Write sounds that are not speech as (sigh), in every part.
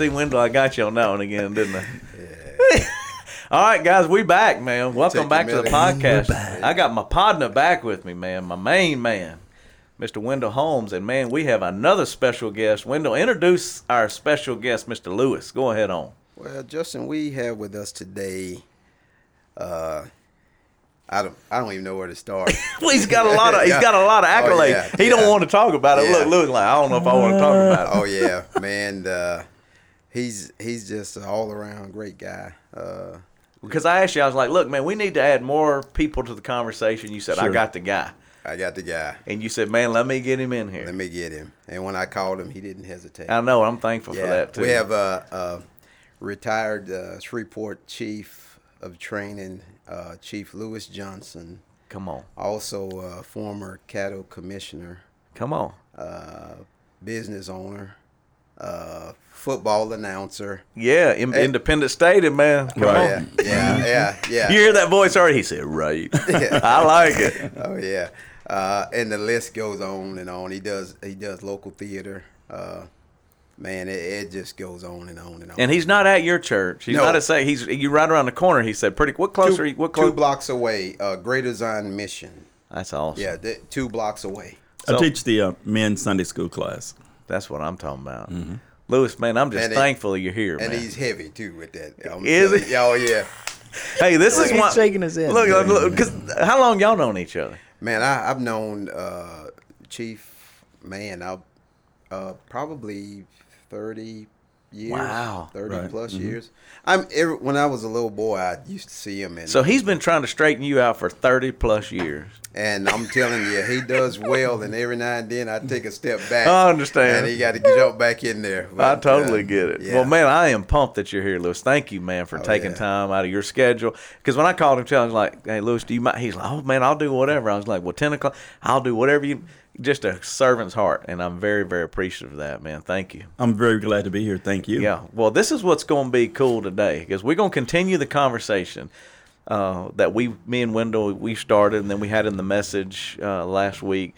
See, Wendell, I got you on that one again, didn't I? (laughs) All right, guys, we back, man. Welcome Take back to the podcast. I got my partner back with me, man. My main man, Mr. Wendell Holmes, and man, we have another special guest. Wendell, introduce our special guest, Mr. Lewis. Go ahead on. Well, Justin, we have with us today. Uh, I don't. I don't even know where to start. (laughs) Well, he's got a lot of he's Yeah. got a lot of Oh, accolades. yeah, he don't want to talk about it. Yeah. Look, Lewis, like I don't know if I want to talk about it. oh yeah, man. Uh, he's he's just an all around great guy. Uh, Because I asked you, I was like, look, man, we need to add more people to the conversation. You said I got the guy, I got the guy. and you said, man, let me get him in here. Let me get him. And when I called him, he didn't hesitate. I know. I'm thankful for that too. We have a, a retired uh, Shreveport chief of training, uh, Chief Lewis Johnson. Come on, Also, a former Caddo commissioner, come on. uh, business owner, uh, football announcer. Yeah, in, Hey. Independence Stadium, man. Come Oh, on. yeah, yeah, (laughs) yeah, yeah. You hear that voice already? He said, right. (laughs) Yeah. (laughs) I like it. oh yeah, uh, and the list goes on and on. He does he does local theater. Uh, man, it, it just goes on and on and on. And he's not at your church. He's No. not at say he's you right around the corner. He said, pretty. What closer? two, what two blocks away, uh, Greater Zion Mission. That's awesome. Yeah, th- two blocks away. So- I teach the uh, men's Sunday school class. That's what I'm talking about. Lewis, man, I'm just And he- thankful you're here, And man. he's heavy too with that. I'm (laughs) Is telling he? you. Oh yeah, Hey, this is He's why. shaking his head. Look, look, look, because how long y'all known each other? man. I, I've known uh, Chief. Man, I uh, probably thirty years. Wow. thirty Right. plus years. I'm every, when I was a little boy, I used to see him, and So he's been trying to straighten you out for 30 plus years. And I'm telling you, he does (laughs) well. And every now and then, I take a step back. I understand. And he got to jump back in there. I totally uh, get it. yeah. Well, man, I am pumped that you're here, Lewis. Thank you, man, for Oh, taking yeah. time out of your schedule. Because when I called him, I was like, "Hey, Lewis, do you mind?" He's like, "Oh, man, I'll do whatever." I was like, "Well, ten o'clock, I'll do whatever you." Just a servant's heart, and I'm very, very appreciative of that, man. Thank you. I'm very glad to be here. Thank you. Yeah. Well, this is what's going to be cool today because we're going to continue the conversation uh, that we, me and Wendell, we started, and then we had in the message uh, last week.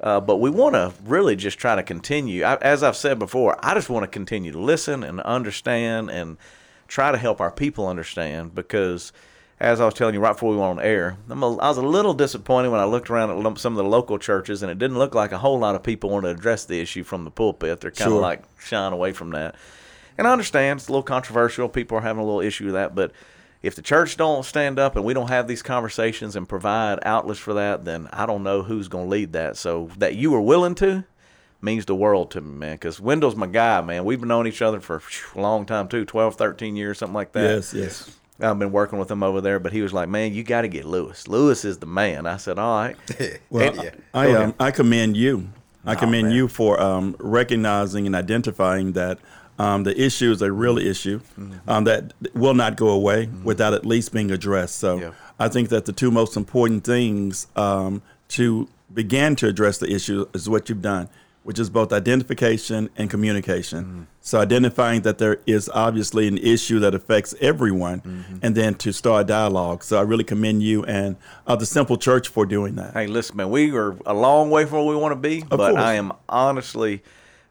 Uh, but we want to really just try to continue. I, as I've said before, I just want to continue to listen and understand and try to help our people understand because. As I was telling you right before we went on air, I'm a, I was a little disappointed when I looked around at some of the local churches, and it didn't look like a whole lot of people wanted to address the issue from the pulpit. They're kind of Sure. like shying away from that. And I understand it's a little controversial. People are having a little issue with that, but if the church don't stand up and we don't have these conversations and provide outlets for that, then I don't know who's going to lead that. So that you are willing to means the world to me, man. Because Wendell's my guy, man. We've known each other for a long time too 12, 13 years, something like that. Yes, yes. I've been working with him over there, but he was like, man, you got to get Lewis. Lewis is the man. I said, all right. (laughs) Well, yeah. I Go um, I commend you. I commend man. you for um, recognizing and identifying that um, the issue is a real issue Mm-hmm. um, that will not go away without at least being addressed. So Yeah. I think that the two most important things um, to begin to address the issue is what you've done, which is both identification and communication. Mm-hmm. So identifying that there is obviously an issue that affects everyone, Mm-hmm. and then to start dialogue. So I really commend you and uh, the Simple Church for doing that. Hey, listen, man, we are a long way from where we want to be, but course. I am honestly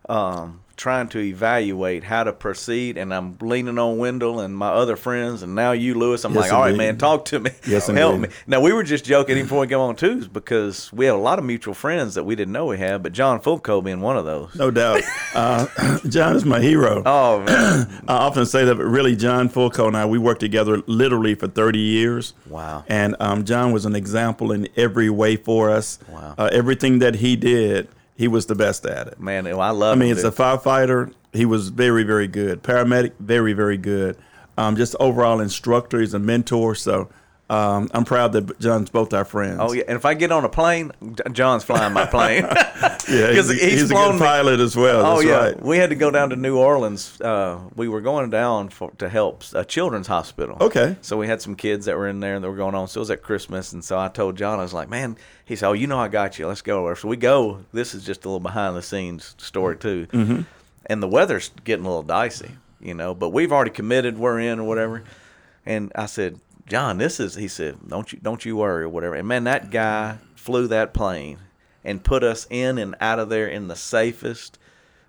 um, trying to evaluate how to proceed, and I'm leaning on Wendell and my other friends, and now you, Lewis. I'm Yes, like, all right, indeed. man, talk to me, Yes, (laughs) help indeed. me. Now we were just joking before we go on twos because we have a lot of mutual friends that we didn't know we had, but John Fulco being one of those. No doubt. (laughs) Uh, (clears throat) John is my hero. Oh man, (clears throat) I often say that, but really, John Fulco and I, we worked together literally for 30 years. Wow. And um, John was an example in every way for us. Wow. Uh, everything that he did, he was the best at it. man, I love. I mean, him, it's a firefighter. He was very, very good. Paramedic, very, very good. Um, just overall instructor. He's a mentor. So um, I'm proud that John's both our friends. Oh yeah, and if I get on a plane, John's flying my plane. (laughs) yeah. He's, he's he's a good me- pilot as well. Oh That's yeah, right. we had to go down to New Orleans. Uh, we were going down for, to help a children's hospital. Okay. So we had some kids that were in there and they were going on. So it was at Christmas, and so I told John, I was like, "Man," he said, "Oh, you know I got you. Let's go." So we go. This is just a little behind the scenes story too. Mm-hmm. And the weather's getting a little dicey, you know. But we've already committed. We're in or whatever. And I said, John, this is. He said, "Don't you don't you worry or whatever." And man, that guy flew that plane and put us in and out of there in the safest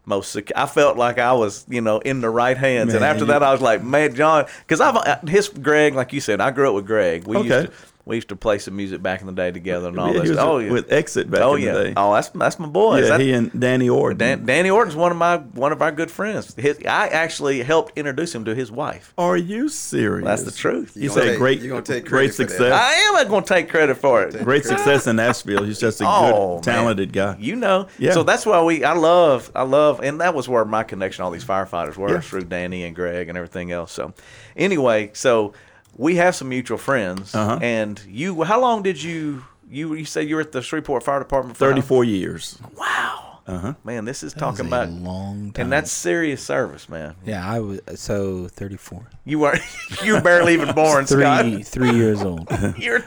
most. Sec- I felt like I was, you know, in the right hands. and after that, I was like, man, John, because I've uh, his Greg, like you said, I grew up with Greg. We Okay. used to we used to play some music back in the day together and all Yeah, that. he was stuff. Oh yeah, with Exit back oh in yeah. the day. Oh, that's that's my boy. yeah, That- he and Danny Orton. Dan, Danny Orton's one of my one of our good friends. His, I actually helped introduce him to his wife. Are you serious? That's the truth. You say take- great, you gonna take great credit for that. success. I am going to take credit for it. Great (laughs) success in Nashville. He's just a Oh, good, talented man. guy. You know. Yeah. So that's why we I love I love and that was where my connection all these firefighters were Yeah. through Danny and Greg and everything else. So anyway, so we have some mutual friends Uh-huh. and you how long did you you you said you were at the Shreveport Fire Department for Thirty-four years. Wow. Uh-huh. Man, this is That talking was a about long time. and that's serious service, man. yeah. I was so 34. You weren't (laughs) you were barely even born, Three Scott. three years old. (laughs) You're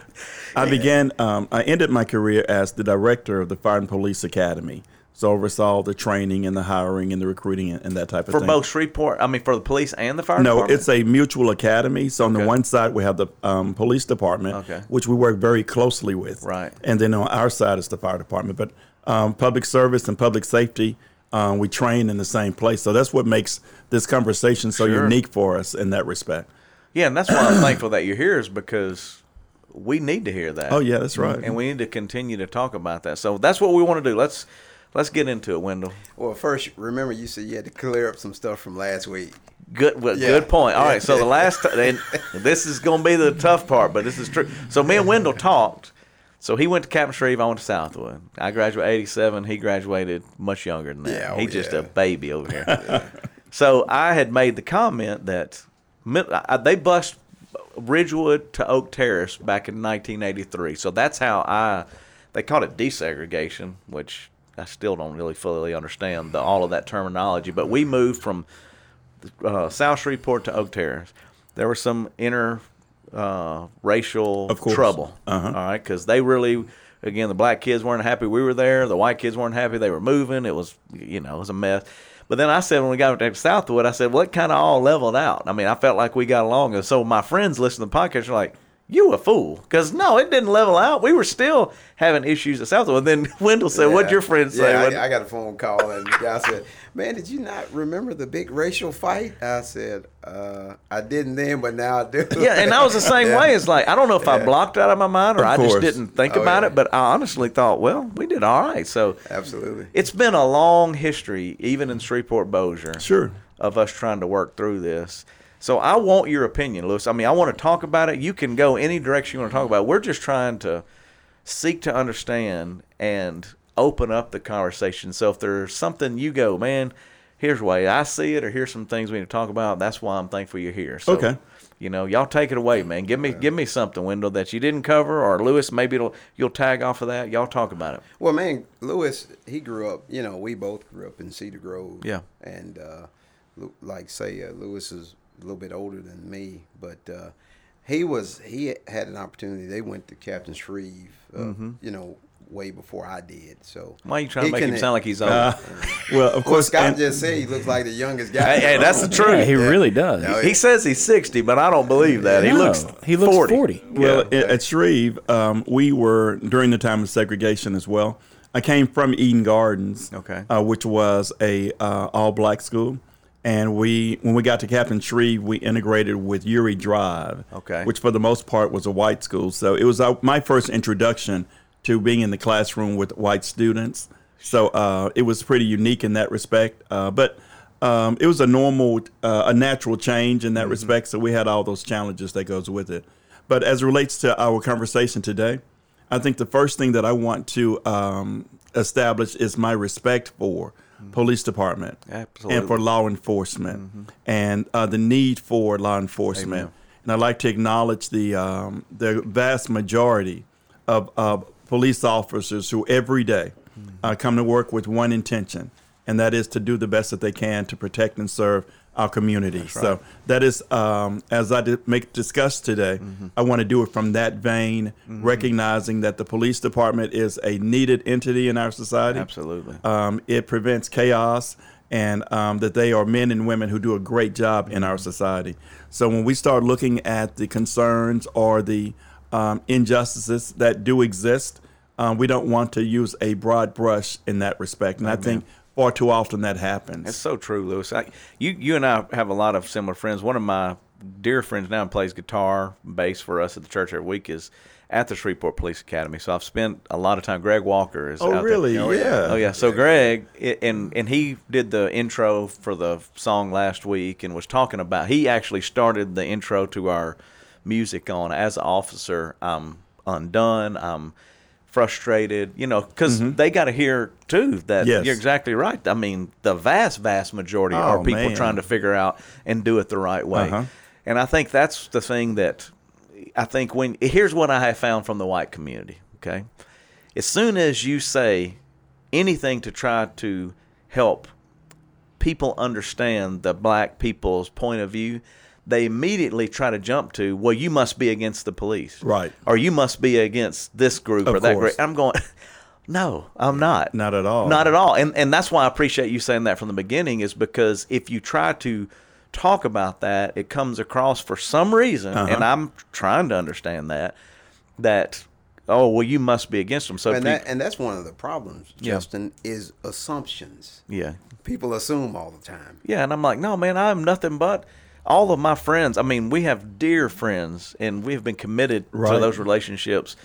I began. Um, I ended my career as the director of the Fire and Police Academy. So oversaw the training and the hiring and the recruiting and, and that type of for thing. For both Shreveport, I mean for the police and the fire No, department. it's a mutual academy. So on Okay. the one side we have the um, police department, Okay. which we work very closely with. Right. And then on our side is the fire department. But um, public service and public safety, um, we train in the same place. So that's what makes this conversation so Sure. unique for us in that respect. Yeah, and that's why I'm thankful that you're here is because we need to hear that. Oh yeah, that's right. and we need to continue to talk about that. So that's what we want to do. Let's let's get into it, Wendell. Well, first, remember you said you had to clear up some stuff from last week. Good, well, Yeah. good point. All Yeah. right, so the last, t- and (laughs) this is going to be the tough part, but this is true. So me and Wendell talked. So he went to Captain Shreve. I went to Southwood. I graduated '87. He graduated much younger than that. Yeah, oh, He's just a baby over here. (laughs) so I had made the comment that I- they bust Ridgewood to Oak Terrace back in 1983. So that's how I. They called it desegregation, which I still don't really fully understand the, all of that terminology. But we moved from uh, South Shreveport to Oak Terrace. There was some inner uh, racial trouble. Uh-huh. All right, because they really, again, the black kids weren't happy we were there. The white kids weren't happy they were moving. It was, you know, it was a mess. But then I said when we got to Southwood, I said, well, it kind of all leveled out. I mean, I felt like we got along. And so my friends listening to the podcast are like, you a fool. Because no, it didn't level out. We were still having issues at Southwood. Then (laughs) Wendell said, what'd your friend say? Yeah? I, I got a phone call and (laughs) the guy said, "Man, did you not remember the big racial fight?" I said, uh, "I didn't then, but now I do." Yeah, and I was the same (laughs) Yeah. way. It's like I don't know if I blocked it out of my mind or I just didn't think Oh, about yeah. it, but I honestly thought, well, we did all right. So Absolutely. it's been a long history, even in Shreveport Bossier, Sure. of us trying to work through this. So I want your opinion, Lewis. I mean, I want to talk about it. You can go any direction you want to talk about. it. We're just trying to seek to understand and open up the conversation. So if there's something you go, man, here's the way I see it, or here's some things we need to talk about. That's why I'm thankful you're here. So, Okay. You know, y'all take it away, man. Give me give me something, Wendell, that you didn't cover, or Lewis, maybe it'll you'll tag off of that. Y'all talk about it. Well, man, Lewis, he grew up. You know, we both grew up in Cedar Grove. Yeah. And uh, like say, uh, Lewis is a little bit older than me, but uh, he was he had an opportunity. They went to Captain Shreve. Uh, You know, way before I did. So Mm-hmm. Why are you trying to make him sound like he's old? Uh, (laughs) well, of Well, course, Scott and- just said he looks like the youngest guy. hey, hey, that's the (laughs) truth. Yeah, he really does. Oh, He says he's 60, but I don't believe that. He No, looks he looks 40. 40. Well, Yeah. at- at Shreve, um, we were during the time of segregation as well. I came from Eden Gardens, Okay. uh, which was a uh, all black school, and we when we got to Captain Shreve, we integrated with Youree Drive, Okay. which for the most part was a white school. So it was uh, my first introduction to being in the classroom with white students. So uh, it was pretty unique in that respect, uh, but. Um, it was a normal, uh, a natural change in that Mm-hmm. respect. So we had all those challenges that goes with it. But as it relates to our conversation today, I think the first thing that I want to um, establish is my respect for police department Absolutely. and for law enforcement and uh, the need for law enforcement. Amen. And I'd like to acknowledge the um, the vast majority of uh, police officers who every day uh, come to work with one intention, and that is to do the best that they can to protect and serve our community. So that is, um, as I did make discussed today, Mm-hmm. I want to do it from that vein, recognizing that the police department is a needed entity in our society. Absolutely. Um, it prevents chaos, and um, that they are men and women who do a great job in our society. So when we start looking at the concerns or the um, injustices that do exist, um, we don't want to use a broad brush in that respect. And I think far too often that happens. It's so true, Lewis. I, you you and I have a lot of similar friends. One of my dear friends now plays guitar, bass for us at the church every week is at the Shreveport Police Academy. So I've spent a lot of time. Greg Walker is. Oh, out there. really? Oh, yeah. yeah. Oh yeah. So Greg and and he did the intro for the song last week and was talking about. He actually started the intro to our music on as an officer. I'm undone. I'm frustrated. You know, because they got to hear too that Mm-hmm. Yes. you're exactly right. I mean, the vast vast majority are Oh, people man. trying to figure out and do it the right way. Uh-huh. And I think that's the thing that I think when here's what I have found from the white community. Okay, as soon as you say anything to try to help people understand the black people's point of view, they immediately try to jump to, well, you must be against the police, Right. Or you must be against this group Of or that course. group. I'm going. (laughs) No, I'm not. Not at all. Not at all. And and that's why I appreciate you saying that from the beginning is because if you try to talk about that, it comes across for some reason, Uh-huh. and I'm trying to understand that that oh well you must be against them. So and peop- that and that's one of the problems, Yeah. Justin, is assumptions. yeah, People assume all the time. yeah, and I'm like, no man, I'm nothing but all of my friends. I mean, we have dear friends, and we have been committed to those relationships.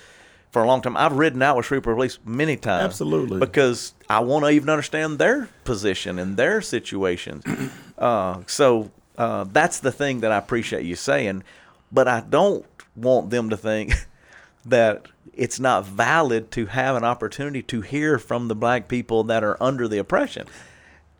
For a long time, I've ridden out with Shreveport Police many times. Absolutely. because I want to even understand their position and their situations. (clears throat) uh, so uh, that's the thing that I appreciate you saying, but I don't want them to think (laughs) that it's not valid to have an opportunity to hear from the black people that are under the oppression.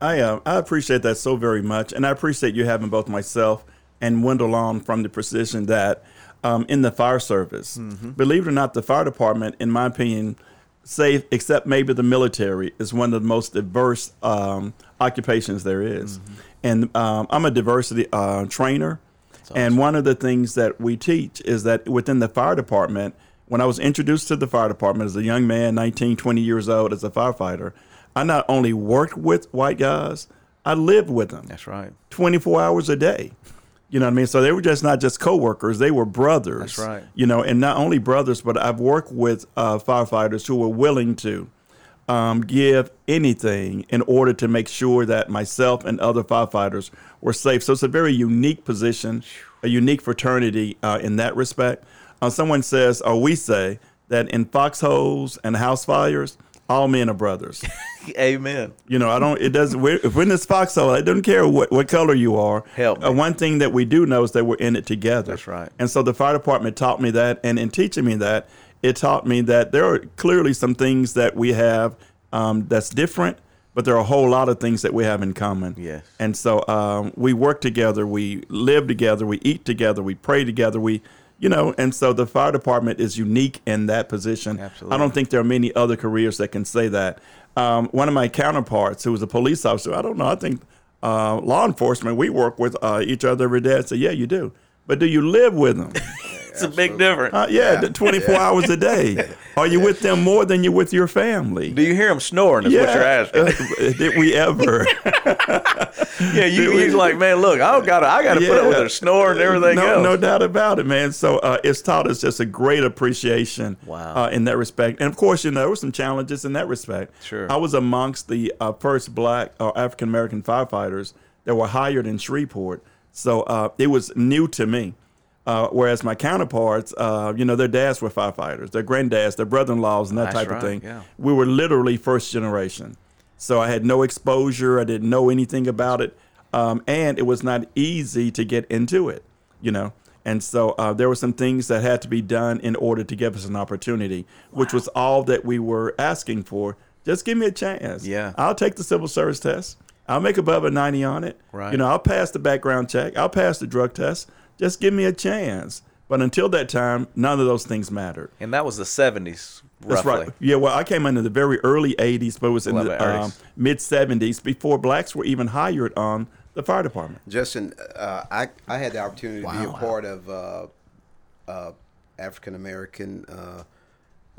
I uh, I appreciate that so very much, and I appreciate you having both myself and Wendell on from the precision that um, in the fire service. Believe it or not, the fire department, in my opinion, safe except maybe the military, is one of the most diverse um, occupations there is. And um, I'm a diversity uh, trainer, and one of the things that we teach is that within the fire department. When I was introduced to the fire department as a young man, 19, 20 years old, as a firefighter, I not only worked with white guys, I lived with them That's right. 24 hours a day. You know what I mean? So they were just not just coworkers; they were brothers. That's right. You know, and not only brothers, but I've worked with uh, firefighters who were willing to um, give anything in order to make sure that myself and other firefighters were safe. So it's a very unique position, a unique fraternity uh, in that respect. Uh, someone says, or we say, that in foxholes and house fires, all men are brothers. (laughs) Amen. You know, I don't. It doesn't. We're, if we're in this foxhole, I don't care what, what color you are. Help. Uh, one thing that we do know is that we're in it together. That's right. And so the fire department taught me that, and in teaching me that, it taught me that there are clearly some things that we have um, that's different, but there are a whole lot of things that we have in common. Yes. And so um, we work together, we live together, we eat together, we pray together, we. You know, and so the fire department is unique in that position. Absolutely. I don't think there are many other careers that can say that. Um, one of my counterparts, who was a police officer, I don't know. I think uh, law enforcement, we work with uh, each other every day. I say, yeah, you do. But do you live with them? It's a big difference. Uh, yeah, the 24 hours a day. (laughs) Are you with them more than you're with your family? Do you hear them snoring? Is what you're asking. (laughs) Uh, did we ever? (laughs) yeah, you, you're like, man, look, I got I got to put up with Yeah. their snoring and everything no, else. no doubt about it, man. So uh, it's taught us just a great appreciation Wow. uh, in that respect. And of course, you know, there were some challenges in that respect. Sure. I was amongst the uh, first black or African American firefighters that were hired in Shreveport. So uh, it was new to me. Uh, whereas my counterparts, uh, you know, their dads were firefighters, their granddads, their brother-in-laws, and that That's type right, of thing. yeah. We were literally first generation. So I had no exposure. I didn't know anything about it. Um, and it was not easy to get into it, you know. And so uh, there were some things that had to be done in order to give us an opportunity, which was all that we were asking for. Just give me a chance. Yeah. I'll take the civil service test. I'll make above a 90 on it. Right. You know, I'll pass the background check. I'll pass the drug test. Just give me a chance. But until that time, none of those things mattered. And that was the 70s, That's roughly. right. Yeah, well, I came into the very early 80s, but it was in the the um, mid 70s before blacks were even hired on the fire department. Justin, uh, I I had the opportunity to be a part of uh, uh, African American. Uh,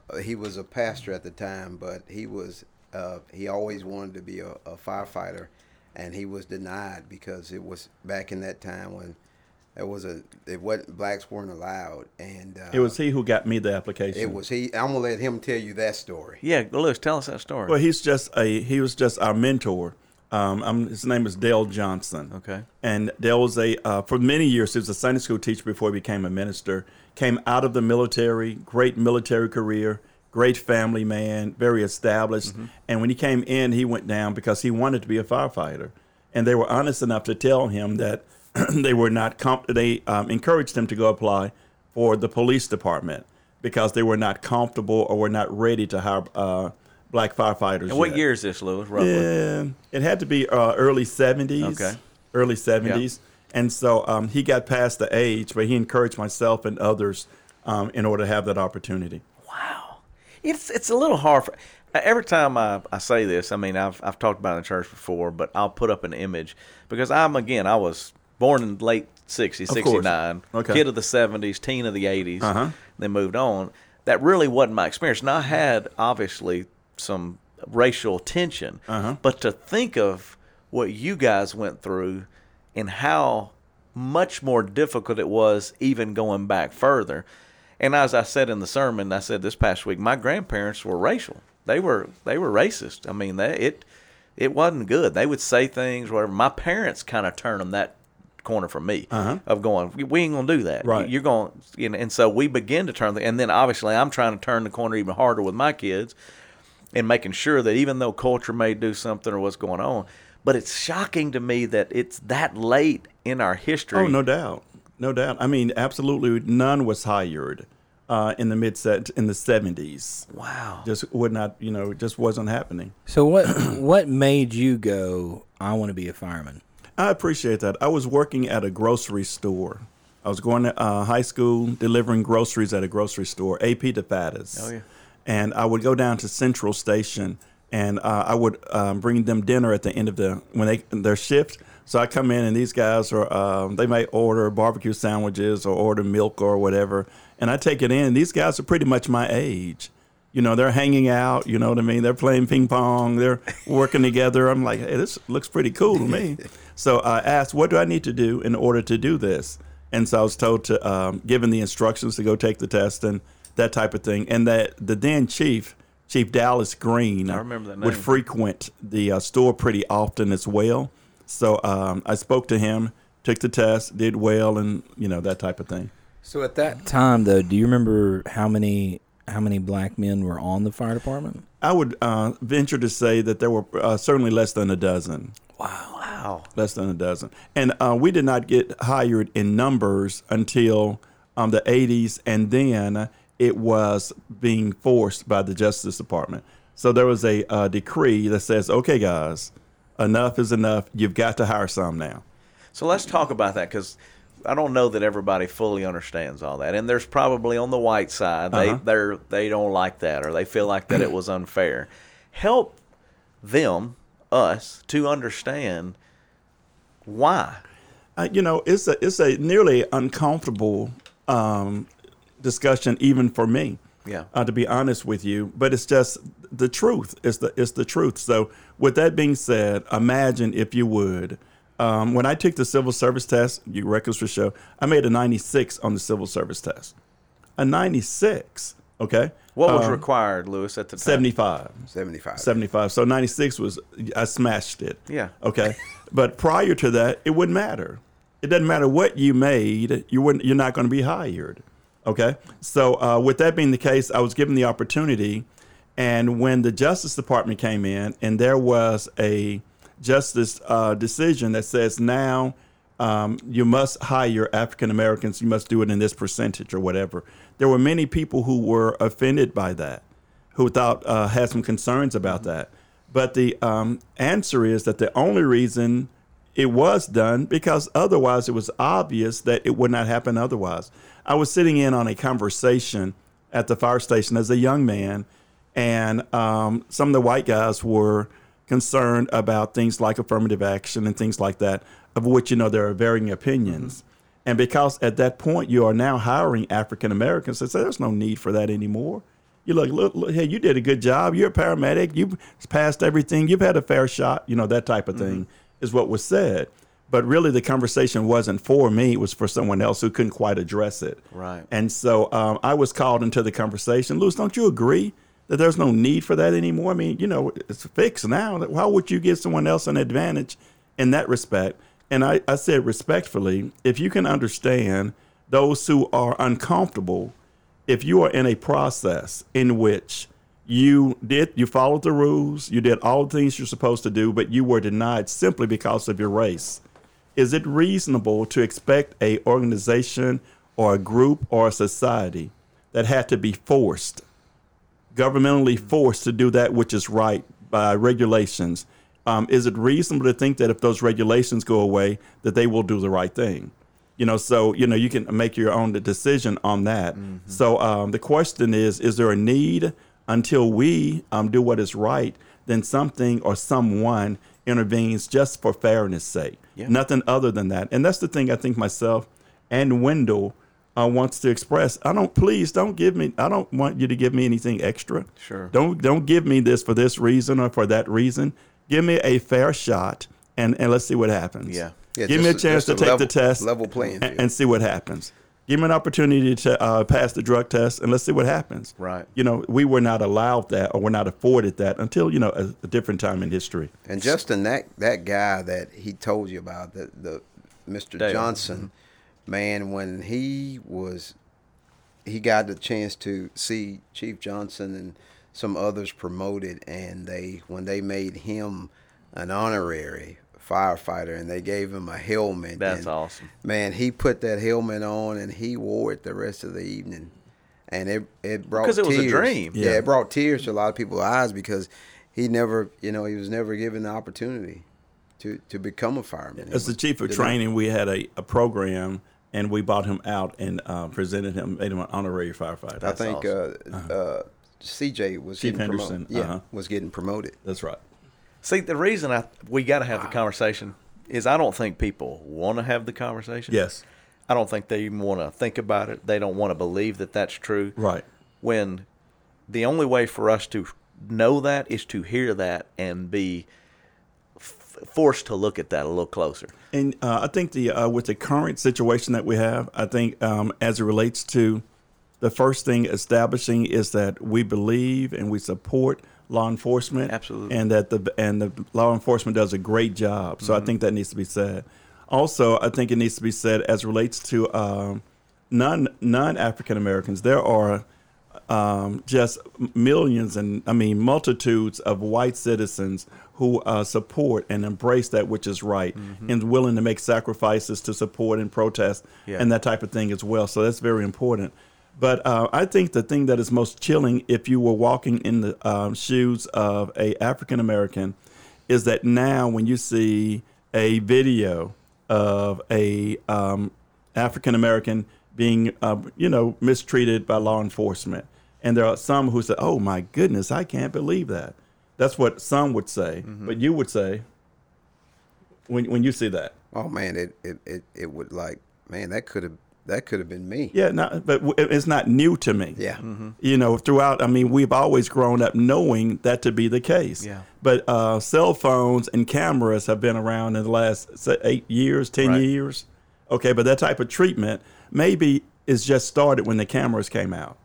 uh, he was a pastor at the time, but he was uh, he always wanted to be a, a firefighter, and he was denied because it was back in that time when It was a it wasn't blacks weren't allowed, and uh, It was he who got me the application. it was he. I'm gonna let him tell you that story. Yeah, Lewis, tell us that story. Well, he's just a he was just our mentor. Um, I'm, his name is Dale Johnson. Okay. And Dale was a uh, for many years he was a Sunday school teacher before he became a minister. Came out of the military, great military career, great family man, very established. And when he came in, he went down because he wanted to be a firefighter. And they were honest enough to tell him that (clears throat) they were not comp- they um, encouraged them to go apply for the police department because they were not comfortable or were not ready to hire uh, black firefighters. and what yet. year is this, Lewis, roughly? Yeah, it had to be uh, early 70s. Okay. Early 70s. And so um, he got past the age, but he encouraged myself and others um, in order to have that opportunity. Wow. It's it's a little hard for every time I, I say this, I mean I've I've talked about it in church before, but I'll put up an image because I'm again, I was born in late 60s, 69, Okay. kid of the 70s, teen of the 80s, Uh-huh. then moved on. That really wasn't my experience. Now I had obviously some racial tension, Uh-huh. but to think of what you guys went through and how much more difficult it was even going back further. And as I said in the sermon, I said this past week, my grandparents were racial. They were they were racist. I mean, they, it it wasn't good. They would say things, whatever. My parents kind of turned them that corner from me Uh-huh. of going, we ain't gonna do that. Right. You're going, you know, and so we begin to turn the, and then obviously I'm trying to turn the corner even harder with my kids and making sure that even though culture may do something or what's going on, but it's shocking to me that it's that late in our history. Oh, no doubt. No doubt. I mean, absolutely none was hired uh, in the mid set in the 70s. Wow. Just would not, you know, just wasn't happening. So what (clears throat) what made you go? I want to be a fireman. I appreciate that. I was working at a grocery store. I was going to uh, high school, delivering groceries at a grocery store, AP to Fatters. Oh, yeah. And I would go down to Central Station, and uh, I would um, bring them dinner at the end of the when they their shift. So I come in, and these guys are um, they may order barbecue sandwiches or order milk or whatever, and I take it in. These guys are pretty much my age you know they're hanging out you know what i mean they're playing ping pong they're working together i'm like hey this looks pretty cool to me (laughs) so i asked what do i need to do in order to do this? And so i was told to um, given the instructions to go take the test and that type of thing. And that the then chief chief dallas green I remember that would frequent the uh, store pretty often as well. So um, i spoke to him took the test did well and you know that type of thing. So at that time, though, do you remember how many how many black men were on the fire department? I would uh, venture to say that there were uh, certainly less than a dozen. Wow. Wow. Less than a dozen. And uh, we did not get hired in numbers until um, the 80s, and then it was being forced by the Justice Department. So there was a uh, decree that says, okay, guys, enough is enough. You've got to hire some now. So let's talk about that because I don't know that everybody fully understands all that, and there's probably on the white side they Uh-huh. they're they don't like that or they feel like that it was unfair. Help them us to understand why. uh, you know, it's a it's a nearly uncomfortable um, discussion even for me. Yeah. Uh, to be honest with you, but it's just the truth. It's the it's the truth. So, with that being said, imagine if you would, um, when I took the civil service test, you records for show, I made a 96 on the civil service test. A 96. Okay. What was Um, required, Lewis, at the time? 75. 75. 75. So 96 was, I smashed it. Yeah. Okay. but prior to that, it wouldn't matter. It doesn't matter what you made, you wouldn't, you're not going to be hired. Okay. So, uh, with that being the case, I was given the opportunity. And when the Justice Department came in and there was a justice uh, decision that says now um, you must hire African Americans, you must do it in this percentage or whatever. There were many people who were offended by that, who thought uh, had some concerns about that. But the um, answer is that the only reason it was done because otherwise it was obvious that it would not happen otherwise. I was sitting in on a conversation at the fire station as a young man, and um, some of the white guys were concerned about things like affirmative action and things like that, of which you know there are varying opinions. And because at that point you are now hiring African Americans, they say there's no need for that anymore. You look, look, look, hey, you did a good job. You're a paramedic. You've passed everything. You've had a fair shot. You know that type of thing is what was said. but really the conversation wasn't for me; it was for someone else who couldn't quite address it. Right. And so um, I was called into the conversation. Lewis, don't you agree that there's no need for that anymore? I mean, you know, it's fixed now. Why would you give someone else an advantage in that respect? And I, I said respectfully, if you can understand those who are uncomfortable, if you are in a process in which you did you followed the rules, you did all the things you're supposed to do, but you were denied simply because of your race. Is it reasonable to expect a organization or a group or a society that had to be forced, governmentally forced to do that which is right by regulations? Um, is it reasonable to think that if those regulations go away, that they will do the right thing? You know, so you know you can make your own decision on that. So um, the question is: Is there a need until we um, do what is right? Then something or someone intervenes just for fairness' sake. Yeah. Nothing other than that. And that's the thing I think myself and Wendell uh, wants to express. I don't. Please don't give me. I don't want you to give me anything extra. Sure. Don't don't give me this for this reason or for that reason. Give me a fair shot, and and let's see what happens. Yeah. Yeah, give me a chance to a take level- the test, level playing and, field. and see what happens. Give me an opportunity to uh, pass the drug test, and let's see what happens. Right. You know, we were not allowed that, or we're not afforded that until you know a, a different time in history. And Justin, that that guy that he told you about, the the Mr. Dale. Johnson, man, when he was, he got the chance to see Chief Johnson and some others promoted, and they when they made him an honorary firefighter, and they gave him a helmet. That's and, awesome. Man, he put that helmet on, and he wore it the rest of the evening. And it it brought Because it was a tears. dream. Yeah. Yeah. it brought tears to a lot of people's eyes because he never, you know, he was never given the opportunity to to become a fireman. As the chief of training, we had a, a program, and we bought him out and uh, presented him, made him an honorary firefighter. I That's think awesome. uh, uh, CJ was Chief getting Henderson, promoted. Yeah, uh-huh. was getting promoted. That's right. See, the reason I we got to have the conversation is I don't think people want to have the conversation. Yes. I don't think they even want to think about it. They don't want to believe that that's true. Right. When the only way for us to know that is to hear that and be f- forced to look at that a little closer. And uh, I think the uh, with the current situation that we have, I think um, as it relates to the first thing establishing is that we believe and we support law enforcement, Absolutely. and that the and the law enforcement does a great job. So I think that needs to be said. Also, I think it needs to be said as it relates to um, non non African Americans. There are um, just millions and I mean multitudes of white citizens who uh, support and embrace that which is right and willing to make sacrifices to support and protest Yeah. and that type of thing as well. So that's very important. But uh, I think the thing that is most chilling, if you were walking in the um, shoes of a African American, is that now when you see a video of a um, African American being, uh, you know, mistreated by law enforcement, and there are some who say, "Oh my goodness, I can't believe that." That's what some would say, but you would say when when you see that. Oh man, it it, it, it would like man that could have that could have been me. Yeah, not, but it's not new to me. Yeah. You know, throughout, I mean, we've always grown up knowing that to be the case. Yeah. But uh, cell phones and cameras have been around in the last say, eight years, 10 Right. years. Okay, but that type of treatment maybe is just started when the cameras came out.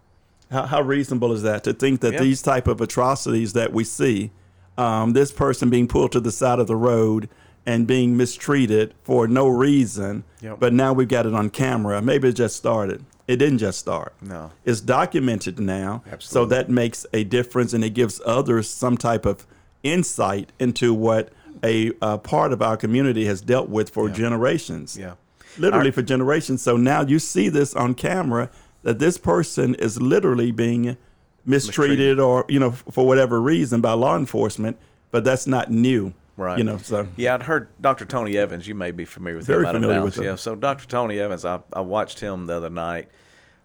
How, how reasonable is that to think that Yeah. these type of atrocities that we see, um, this person being pulled to the side of the road and being mistreated for no reason, Yep. but now we've got it on camera. Maybe it just started. It didn't just start. No. It's documented now. Absolutely. So that makes a difference and it gives others some type of insight into what a uh, part of our community has dealt with for generations. Yeah. Literally for generations. So now you see this on camera that this person is literally being mistreated, or, you know, for whatever reason by law enforcement, but that's not new. Right. You know, so Yeah, I'd heard Dr. Tony Evans. You may be familiar with Very him. of familiar with him. Yeah. So Dr. Tony Evans, I, I watched him the other night.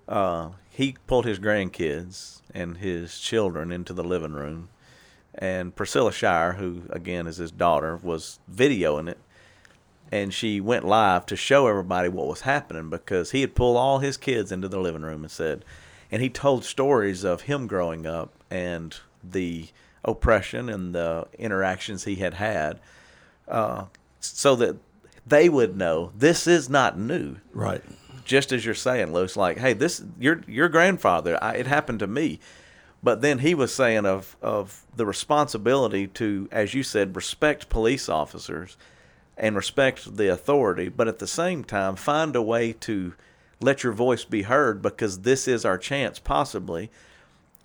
Uh, he pulled his grandkids and his children into the living room, and Priscilla Shirer, who again is his daughter, was videoing it, and she went live to show everybody what was happening because he had pulled all his kids into the living room and said, and he told stories of him growing up and the oppression and the interactions he had had uh, so that they would know this is not new. Right. Just as you're saying, Lewis, like, hey, this your your grandfather, I, it happened to me. But then he was saying of of the responsibility to, as you said, respect police officers and respect the authority, but at the same time find a way to let your voice be heard because this is our chance possibly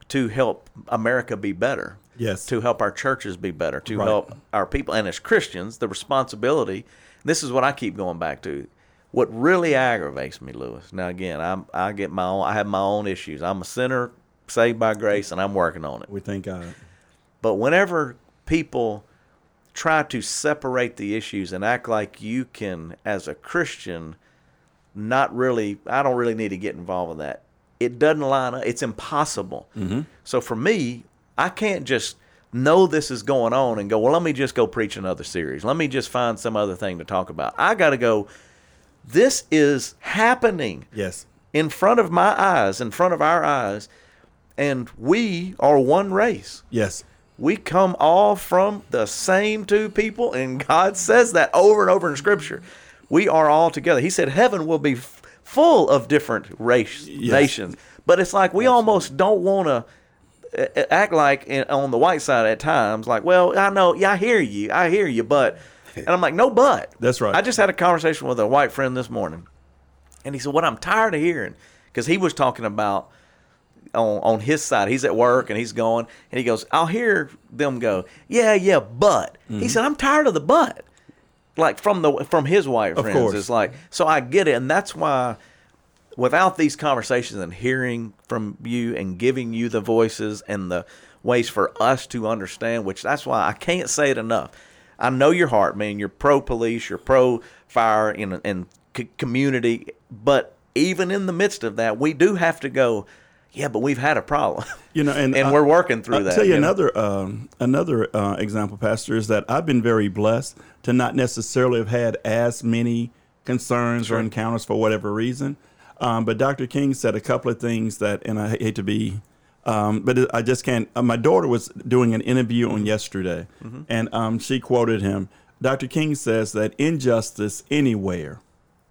to help America be better. Yes. To help our churches be better, to Right. help our people and as Christians, the responsibility this is what I keep going back to. What really aggravates me, Lewis. Now again, I'm I get my own I have my own issues. I'm a sinner saved by grace and I'm working on it. We thank God. But whenever people try to separate the issues and act like you can, as a Christian, not really, I don't really need to get involved in that. It doesn't line up. It's impossible. Mm-hmm. So for me, I can't just know this is going on and go, well, let me just go preach another series. Let me just find some other thing to talk about. I got to go, this is happening Yes. in front of my eyes, in front of our eyes, and we are one race. Yes. We come all from the same two people, and God says that over and over in Scripture. We are all together. He said heaven will be f- full of different race Yes. nations, but it's like we almost don't want to act like in, on the white side at times. Like, well, I know, yeah, I hear you, I hear you, but, and I'm like, no, but. That's right. I just had a conversation with a white friend this morning, and he said, "What I'm tired of hearing," because he was talking about on on his side. He's at work and he's going, and he goes, "I'll hear them go, yeah, yeah, but." Mm-hmm. He said, "I'm tired of the but." Like from the from his white Of friends, course. it's like so I get it, and that's why without these conversations and hearing from you and giving you the voices and the ways for us to understand, which that's why I can't say it enough. I know your heart, man. You're pro police, you're pro fire and, and community, but even in the midst of that, we do have to go. Yeah, but we've had a problem, (laughs) You know, and, (laughs) and I- we're working through that. I'll tell you know? another um, another uh, example, Pastor, is that I've been very blessed to not necessarily have had as many concerns or encounters for whatever reason. Um, but Dr. King said a couple of things that, and I hate to be, um, but I just can't. Uh, my daughter was doing an interview on yesterday, Mm-hmm. and um, she quoted him. Dr. King says that injustice anywhere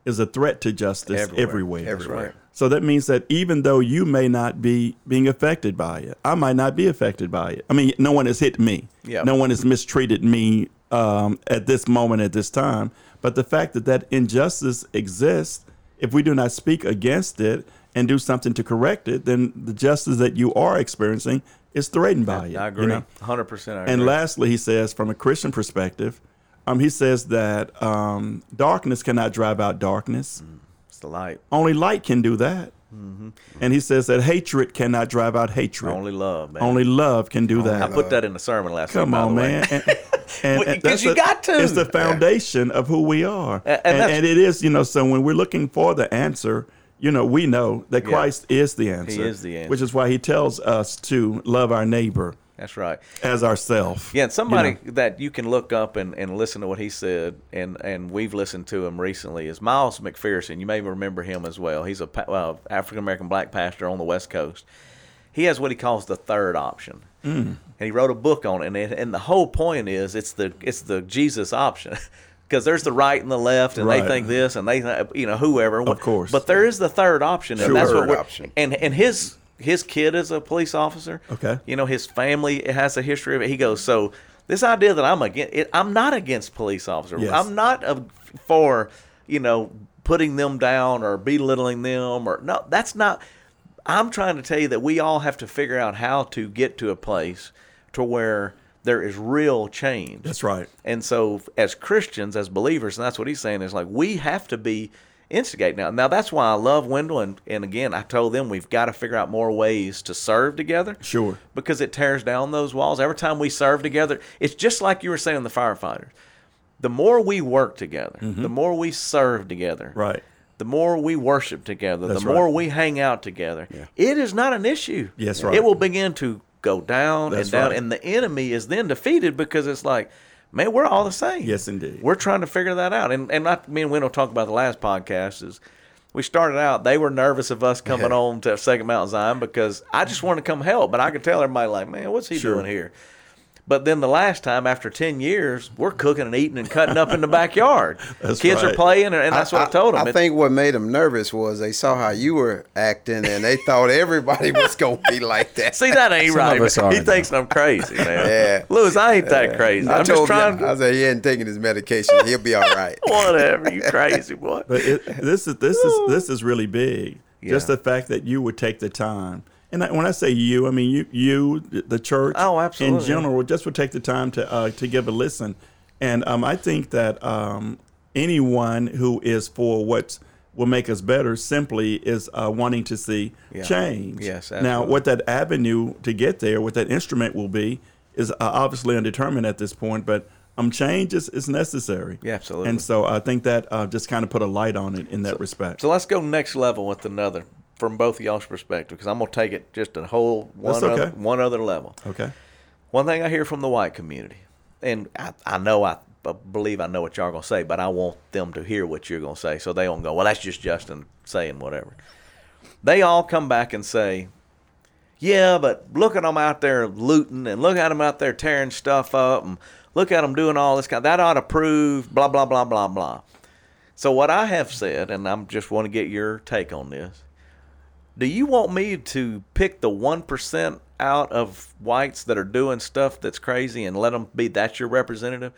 is a threat to justice Everywhere. everywhere. Everywhere. So that means that even though you may not be being affected by it, I might not be affected by it. I mean, no one has hit me. Yeah. No one has mistreated me um, at this moment, at this time. But the fact that that injustice exists, if we do not speak against it and do something to correct it, then the justice that you are experiencing is threatened by it. I you agree, know? hundred percent. I agree. And lastly, he says, from a Christian perspective, um, he says that um, darkness cannot drive out darkness. it's the light, Only light can do that. And he says that hatred cannot drive out hatred. only love, man. Only love can do I that. I put that in the sermon last Come week. by on, the man. And, (laughs) and, Well, and 'cause that's you the- got to. It's the foundation of who we are. and And, it is, you know, so when we're looking for the answer, you know, we know that Yeah. Christ is the answer. He is the answer. Which is why he tells us to love our neighbor That's right. as ourself. Yeah, and somebody that you can look up and, and listen to what he said, and, and we've listened to him recently, is Miles McPherson. You may remember him as well. He's a pa- uh, African American black pastor on the West Coast. He has what he calls the third option, mm. and he wrote a book on it. And, it, and the whole point is it's the it's the Jesus option. (laughs) Because there's the right and the left, and they think this, and they, you know, whoever. Of course. But there is the third option, and Sure. that's what Third we're. option. And and his his kid is a police officer. Okay. You know, his family has a history of it. He goes, so this idea that I'm against, it, I'm not against police officers. Yes. I'm not a, for, you know, putting them down or belittling them or no, that's not. I'm trying to tell you that we all have to figure out how to get to a place to where there is real change. That's right. And so, as Christians, as believers, and that's what he's saying is like we have to be instigate now. Now that's why I love Wendell, and, and again, I told them we've got to figure out more ways to serve together. Sure. Because it tears down those walls. Every time we serve together, it's just like you were saying, the firefighters. The more we work together, the more we serve together, Mm-hmm. Right. the more we worship together, That's the more right. we hang out together, it is not an issue. Yes, right. It will begin to go down That's and down, right. and the enemy is then defeated because it's like, man, we're all the same. Yes, indeed. We're trying to figure that out. And and not me and Wendell talked about the last podcast is we started out, they were nervous of us coming (laughs) on to Second Mountain Zion because I just wanted to come help, but I could tell everybody like, man, what's he Sure. doing here? But then the last time, after ten years, we're cooking and eating and cutting up in the backyard. (laughs) That's Kids are playing, and, and that's what I, told them. I think what made them nervous was they saw how you were acting, and they thought everybody was gonna be like that. See, that ain't (laughs) Some right. us he though. thinks I'm crazy, man. (laughs) Yeah. Lewis, I ain't that crazy. I I'm just told trying. him, I said he ain't taking his medication. He'll be all right. Whatever, you crazy boy. But it, this is this is this is really big. Just the fact that you would take the time, and when I say you, I mean you, you, the church, Oh, absolutely. in general, just would take the time to uh, to give a listen. And um, I think that um, anyone who is for what will make us better simply is uh, wanting to see Yeah. change. Yes, Now, what that avenue to get there, what that instrument will be, is uh, obviously undetermined at this point. But um, change is, is necessary. Yeah, absolutely. And so I think that uh, just kind of put a light on it in that respect. So let's go next level with another from both of y'all's perspective, because I'm gonna take it just a whole one That's other one other level. Okay. One thing I hear from the white community, and I, I know I believe I know what y'all gonna say, but I want them to hear what you're gonna say, so they don't go, well, that's just Justin saying whatever. They all come back and say, yeah, but look at them out there looting, and look at them out there tearing stuff up, and look at them doing all this kind. That ought to prove blah blah blah blah blah. So what I have said, and I'm just want to get your take on this. Do you want me to pick the one percent out of whites that are doing stuff that's crazy and let them be that's your representative,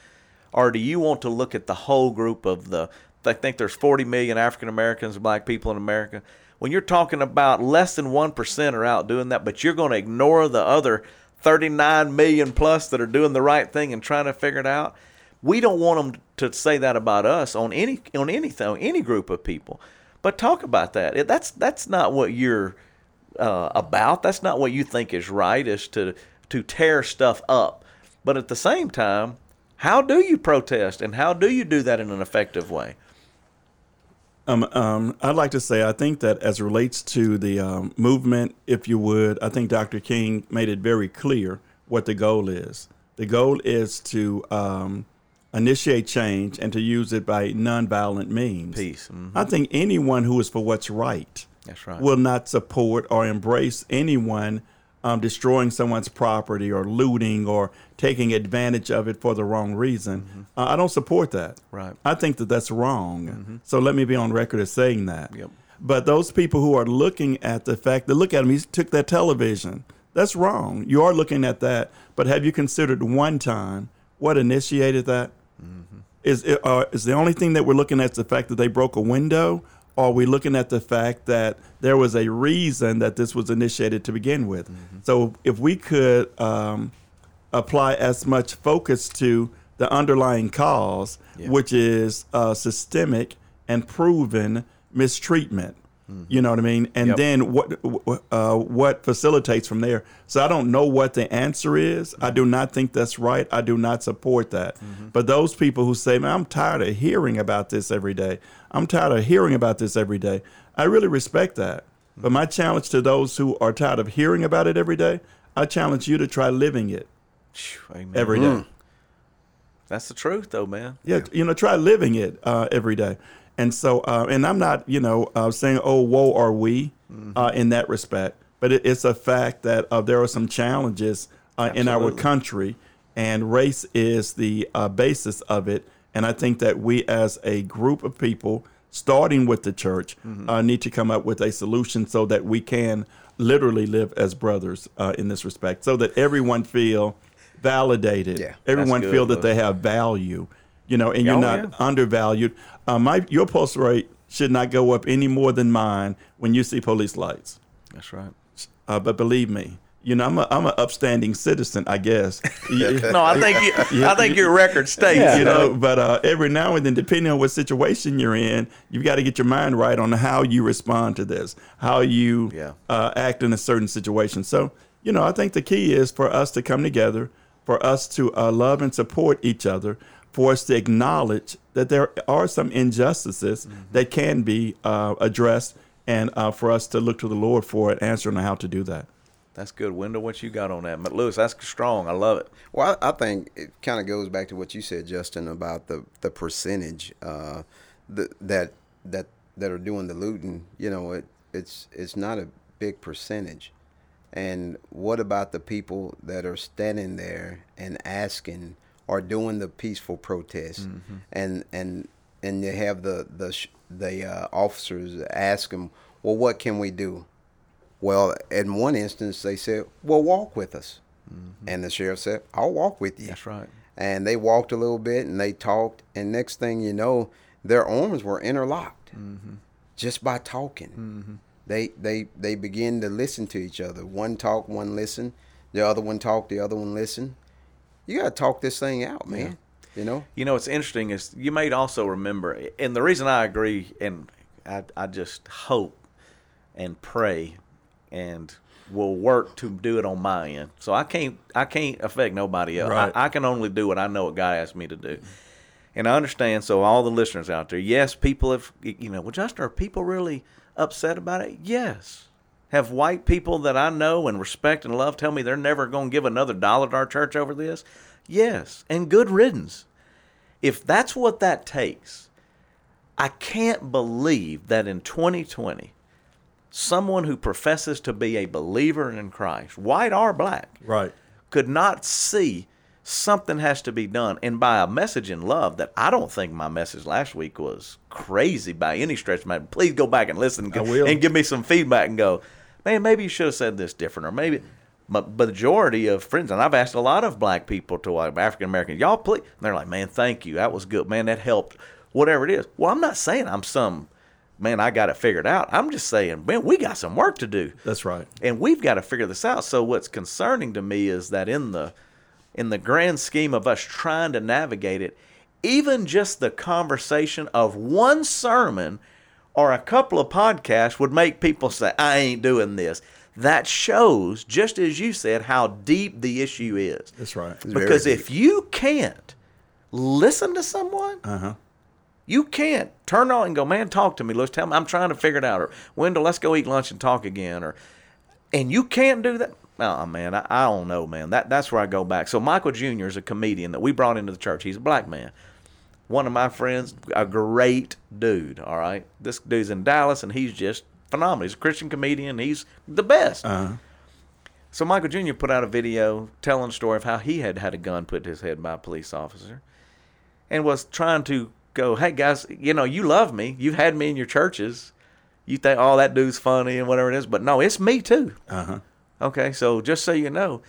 or do you want to look at the whole group of the? I think there's 40 million African Americans, black people in America. When you're talking about less than one percent are out doing that, but you're going to ignore the other 39 million plus that are doing the right thing and trying to figure it out. We don't want them to say that about us on any on anything, any group of people. But talk about that. That's that's not what you're uh, about. That's not what you think is right. Is to to tear stuff up. But at the same time, how do you protest and how do you do that in an effective way? Um, um, I'd like to say I think that as relates to the um, movement, if you would, I think Dr. King made it very clear what the goal is. The goal is to um, initiate change and to use it by nonviolent means. Peace. Mhm. I think anyone who is for what's right That's right. will not support or embrace anyone um, destroying someone's property or looting or taking advantage of it for the wrong reason. Uh, I don't support that. Mm-hmm. Right. I think that that's wrong. So let me be on record as saying that. Yep. But those people who are looking at the fact that look at him, he took that television. That's wrong. You are looking at that, but have you considered one time what initiated that? Is it, uh, is the only thing that we're looking at the fact that they broke a window, or are we looking at the fact that there was a reason that this was initiated to begin with? So if we could um, apply as much focus to the underlying cause, which is uh, systemic and proven mistreatment. You know what I mean? And Yep. then what uh, what facilitates from there? So I don't know what the answer is. I do not think that's right. I do not support that. But those people who say, "Man, I'm tired of hearing about this every day. I'm tired of hearing about this every day," I really respect that. But my challenge to those who are tired of hearing about it every day, I challenge you to try living it Amen. every day. That's the truth, though, man. Yeah, you know, try living it uh, every day. And so, uh, and I'm not, you know, uh, saying, oh, woe are we uh, in that respect, but it, it's a fact that uh, there are some challenges uh, in our country, and race is the uh, basis of it. And I think that we, as a group of people, starting with the church, uh, need to come up with a solution so that we can literally live as brothers uh, in this respect, so that everyone feel validated. Yeah, everyone good, feel that they have value you know, and you're Oh, not yeah. undervalued. Uh, my your pulse rate should not go up any more than mine when you see police lights. That's right. Uh, but believe me, you know, I'm a I'm an upstanding citizen, I guess. (laughs) No, I think you, I think your record states. you know, but uh, every now and then, depending on what situation you're in, you've got to get your mind right on how you respond to this, how you Yeah. uh, act in a certain situation. So, you know, I think the key is for us to come together, for us to uh, love and support each other, for us to acknowledge that there are some injustices that can be uh, addressed, and uh, for us to look to the Lord for an answer on how to do that. That's good. Wendell, what you got on that? But Lewis, that's strong. I love it. Well, I, I think it kind of goes back to what you said, Justin, about the the percentage uh, the, that that that are doing the looting. You know, it it's it's not a big percentage. And what about the people that are standing there and asking or doing the peaceful protest, mm-hmm. and and and you have the the the uh, officers ask them, well, what can we do? Well, in one instance, they said, well, walk with us, mm-hmm. and the sheriff said, I'll walk with you. That's right. And they walked a little bit and they talked, and next thing you know, their arms were interlocked mm-hmm. just by talking. They they they begin to listen to each other. One talk, one listen. The other one talk, the other one listen. You got to talk this thing out, man. You know. You know, what's interesting is you may also remember, and the reason I agree, and I, I just hope and pray and will work to do it on my end. So I can't I can't affect nobody else. Right. I, I can only do what I know what God asked me to do. And I understand. So all the listeners out there, yes, people have you know, well, Justin, are people really upset about it? Yes. Have white people that I know and respect and love tell me they're never going to give another dollar to our church over this? Yes. And good riddance. If that's what that takes, I can't believe that in 2020, someone who professes to be a believer in Christ, white or black, Right. could not see something has to be done. And by a message in love that I don't think my message last week was crazy by any stretch. of my Please go back and listen and give me some feedback and go, man, maybe you should have said this different. Or maybe, but majority of friends, and I've asked a lot of black people to uh, African Americans, y'all please. And they're like, man, thank you. That was good. Man, that helped. Whatever it is. Well, I'm not saying I'm some, man, I got it figured out. I'm just saying, man, we got some work to do That's right. and we've got to figure this out. So what's concerning to me is that in the in the grand scheme of us trying to navigate it, even just the conversation of one sermon or a couple of podcasts would make people say, "I ain't doing this." That shows, just as you said, how deep the issue is. That's right. very Because if you can't listen to someone, Uh huh. you can't turn on and go, man, talk to me. Let's tell me I'm trying to figure it out. Or Wendell, let's go eat lunch and talk again. Or and you can't do that. Oh man, I, I don't know, man. That that's where I go back. So Michael Jr. is a comedian that we brought into the church. He's a black man. One of my friends, a great dude. All right, this dude's in Dallas, and he's just phenomenal. He's a Christian comedian. He's the best. Uh-huh. So Michael Jr. put out a video telling the story of how he had had a gun put to his head by a police officer, and was trying to go, "Hey guys, you know you love me. You've had me in your churches. You think, oh, that dude's funny and whatever it is, but no, it's me too. Uh huh. Okay, so just so you know."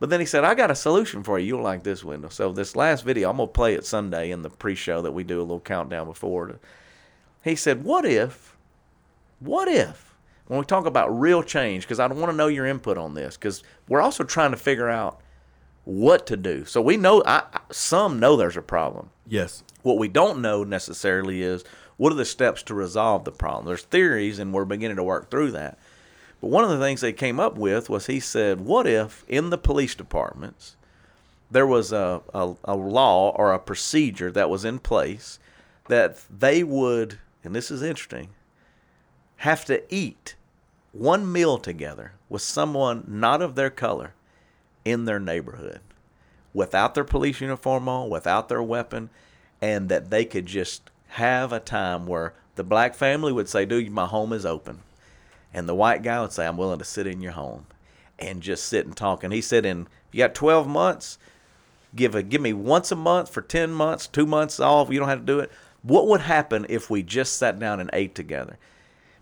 But then he said, "I got a solution for you. You'll like this window." So this last video, I'm gonna play it Sunday in the pre-show that we do a little countdown before. To, he said, "What if? What if?" When we talk about real change, because I want to know your input on this, because we're also trying to figure out what to do. So we know, I, I- some know there's a problem. Yes. What we don't know necessarily is what are the steps to resolve the problem. There's theories, and we're beginning to work through that. But one of the things they came up with was he said, what if in the police departments there was a, a, a law or a procedure that was in place that they would, and this is interesting, have to eat one meal together with someone not of their color in their neighborhood without their police uniform on, without their weapon, and that they could just have a time where the black family would say, Dude, my home is open. And the white guy would say, I'm willing to sit in your home and just sit and talk. And he said, In you got 12 months, give a give me once a month for 10 months, two months off. You don't have to do it. What would happen if we just sat down and ate together?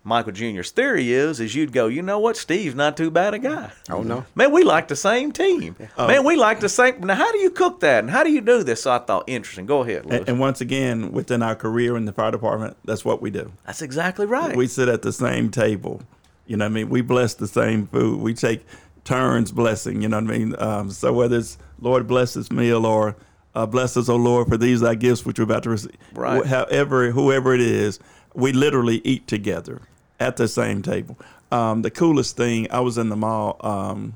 Michael Jr.'s theory is, is you'd go, you know what, Steve's not too bad a guy. Oh, no. Man, we like the same team. Man, um, we like the same. Now, how do you cook that, and how do you do this? So I thought, interesting. Go ahead, And, and once again, within our career in the fire department, that's what we do. That's exactly right. We sit at the same table. You know what I mean? We bless the same food. We take turns blessing. You know what I mean? Um, so whether it's Lord bless this meal or uh, bless us, O Lord, for these thy gifts which we're about to receive. Right. However, whoever it is, we literally eat together at the same table. Um, the coolest thing, I was in the mall um,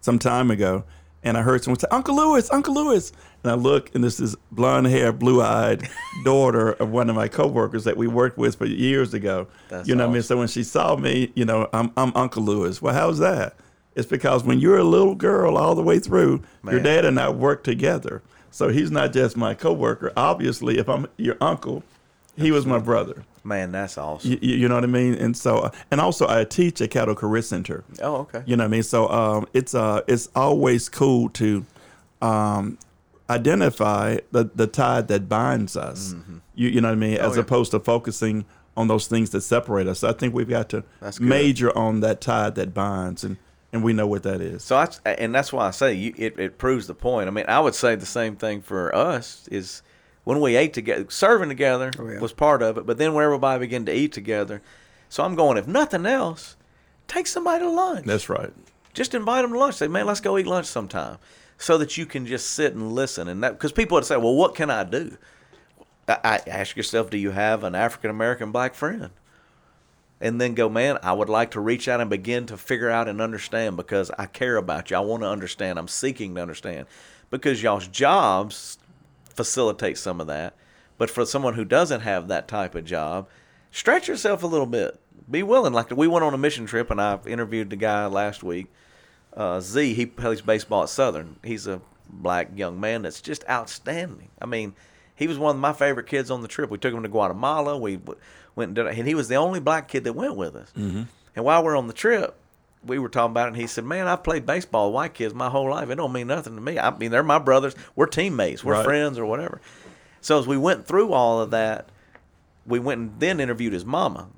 some time ago, and I heard someone say, "Uncle Lewis, Uncle Lewis," and I look, and this is blonde hair, blue eyed (laughs) daughter of one of my coworkers that we worked with for years ago. That's you know, what I mean, so when she saw me, you know, I'm I'm Uncle Lewis. Well, how's that? It's because when you're a little girl all the way through, your dad and I work together. So he's not just my coworker. Obviously, if I'm your uncle, he was my brother. Man, that's awesome. You, you know what I mean? And so, uh, and also, I teach at Caddo Career Center. oh, okay. You know what I mean? So um, it's uh, it's always cool to um, identify the, the tide that binds us. You, you know what I mean? As Mm-hmm. Oh, yeah. opposed to focusing on those things that separate us. I think we've got to major on that tide that binds, and, and we know what that is. So I, and that's why I say you, it, it proves the point. I mean, I would say the same thing for us is when we ate together, serving together Oh, yeah. was part of it, but then when everybody began to eat together, so I'm going, if nothing else, take somebody to lunch. That's right. just invite them to lunch. Say, man, let's go eat lunch sometime, so that you can just sit and listen. And that because people would say, well, what can I do? I, ask yourself, do you have an African American black friend? And then go, man, I would like to reach out and begin to figure out and understand because I care about you. I want to understand. I'm seeking to understand because y'all's jobs facilitate some of that. But for someone who doesn't have that type of job, stretch yourself a little bit. Be willing. Like we went on a mission trip, and I interviewed the guy last week. Uh, Z, he plays baseball at Southern. He's a black young man that's just outstanding. I mean, he was one of my favorite kids on the trip. We took him to Guatemala. We w- went and, did, and he was the only black kid that went with us. Mm-hmm. And while we're on the trip, we were talking about it, and he said, "Man, I've played baseball with white kids my whole life. It don't mean nothing to me. I mean, they're my brothers. We're teammates. We're Right. friends, or whatever." So as we went through all of that, we went and then interviewed his mama,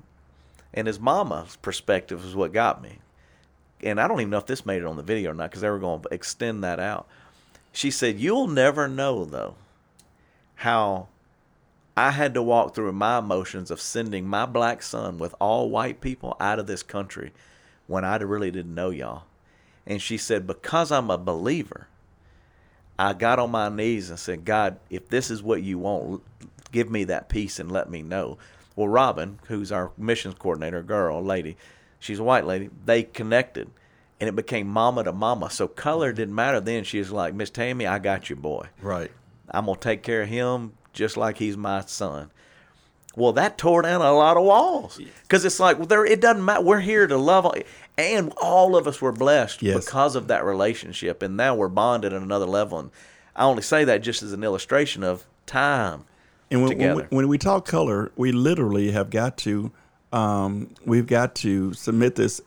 and his mama's perspective is what got me. And I don't even know if this made it on the video or not because they were going to extend that out. She said, "You'll never know though how I had to walk through my emotions of sending my black son with all white people out of this country when I really didn't know y'all." And she said, "Because I'm a believer." I got on my knees and said, God, if this is what you want, give me that peace and let me know. Well, Robin, who's our missions coordinator, girl, lady, she's a white lady, they connected and it became mama to mama. So color didn't matter then. She was like, Miss Tammy, I got you, boy. Right. I'm going to take care of him just like he's my son. Well, that tore down a lot of walls because it's like well, there. It doesn't matter. We're here to love, all- and all of us were blessed Yes. because of that relationship, and now we're bonded at another level. And I only say that just as an illustration of time. And when, when, we, when we talk color, we literally have got to, um, we've got to submit this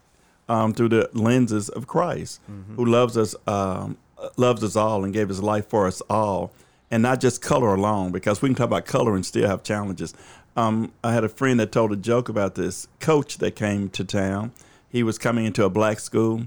um, through the lenses of Christ, Mm-hmm. who loves us, um, loves us all, and gave His life for us all, and not just color alone. Because we can talk about color and still have challenges. Um, I had a friend that told a joke about this coach that came to town. He was coming into a black school,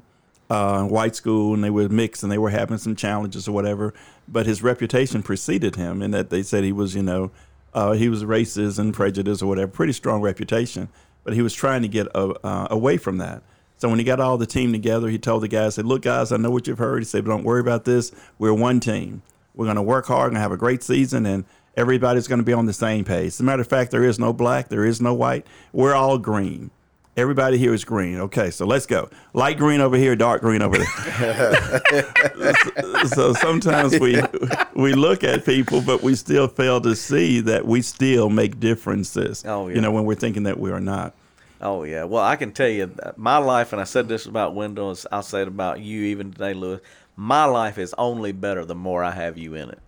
uh, white school, and they were mixed, and they were having some challenges or whatever. But his reputation preceded him, in that they said he was, you know, uh, he was racist and prejudiced or whatever, pretty strong reputation. But he was trying to get uh, uh, away from that. So when he got all the team together, he told the guys, "said Look, guys, I know what you've heard." He said, "But don't worry about this. We're one team. We're going to work hard and have a great season, and everybody's going to be on the same page. As a matter of fact, there is no black, there is no white. We're all green." Everybody here is green. Okay, so let's go. Light green over here, dark green over there. (laughs) so sometimes we we look at people, but we still fail to see that we still make differences. Oh, yeah. You know, when we're thinking that we are not. Oh yeah. Well, I can tell you uh, my life, and I said this about Wendell, I'll say it about you even today, Lewis. My life is only better the more I have you in it.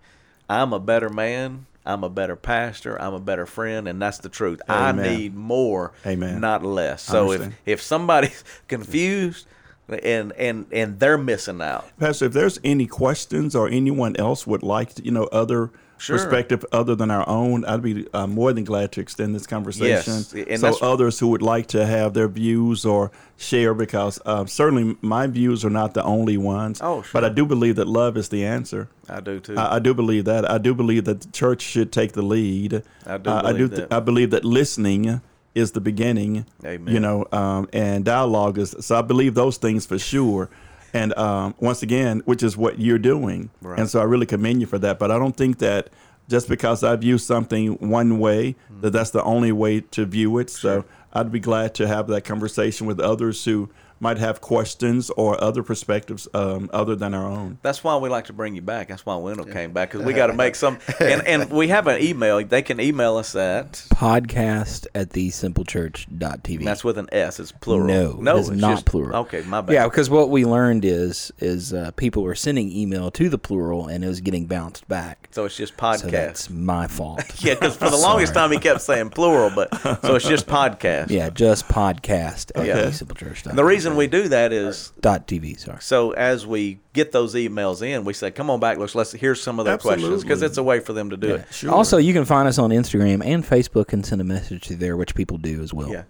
I'm a better man. I'm a better pastor. I'm a better friend, and that's the truth. I need more, Amen. not less. So if if somebody's (laughs) confused and and and they're missing out, Pastor, if there's any questions or anyone else would like, to, you know, other Sure. perspective other than our own, I'd be uh, more than glad to extend this conversation. Yes, and so others who would like to have their views or share, because uh, certainly my views are not the only ones. Oh, sure. But I do believe that love is the answer. I do too. I, I do believe that. I do believe that the church should take the lead. I do Uh, I do. believe th- that. I believe that listening is the beginning. Amen. You know, um, and dialogue is. So I believe those things for sure. And um, once again, which is what you're doing. Right. And so I really commend you for that. But I don't think that just because I view something one way, that that's the only way to view it. So I'd be glad to have that conversation with others who might have questions or other perspectives um, other than our own. That's why we like to bring you back. That's why Wendell came back because we got to make some. And, and we have an email. They can email us at. Podcast at thesimplechurch.tv. That's with an S. It's plural. No, no, it is it's not just- plural. Okay, my bad. Yeah, because what we learned is is uh, people were sending email to the plural and it was getting bounced back. So it's just So podcast. that's my fault. (laughs) yeah, because for the longest time he kept saying plural, but (laughs) so it's just podcast. Yeah, just podcast at Okay. thesimplechurch.tv. And the reason we do that is dot TV, sorry. so as we get those emails in, we said, "Come on back, let's let's hear some of their questions," because it's a way for them to do it. Sure. Also, you can find us on Instagram and Facebook and send a message to there, which people do as well. Yeah,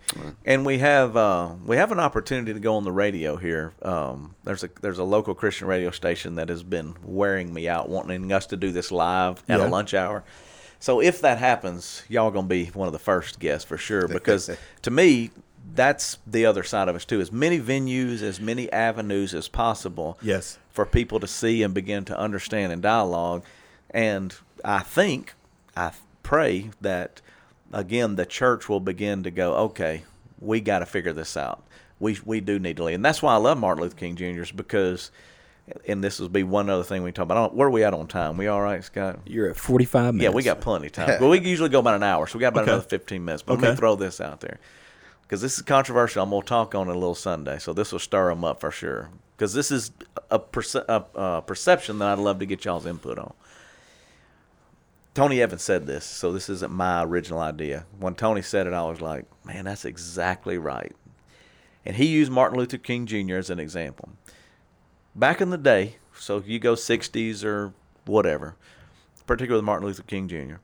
and we have uh, we have an opportunity to go on the radio here. Um, there's a there's a local Christian radio station that has been wearing me out, wanting us to do this live at Yeah. a lunch hour. So if that happens, y'all gonna be one of the first guests for sure. Because (laughs) to me, that's the other side of us too. As many venues, as many avenues as possible Yes. for people to see and begin to understand and dialogue. And I think, I pray that again the church will begin to go, okay, we got to figure this out. We we do need to lead, and that's why I love Martin Luther King Jr.'s because, and this will be one other thing we talk about. I don't- Where are we at on time? We all right, Scott? You're at 45 minutes. Yeah, we got plenty of time. (laughs) well, we usually go about an hour, so we got about Okay. another 15 minutes. But let me Okay. throw this out there because this is controversial. I'm to talk on it a little Sunday, so this will stir them up for sure. Because this is a, perce- a, a perception that I'd love to get y'all's input on. Tony Evans said this, so this isn't my original idea. When Tony said it, I was like, man, that's exactly right. And he used Martin Luther King Jr. as an example. Back in the day, so you go 60s or whatever, particularly with Martin Luther King Jr.,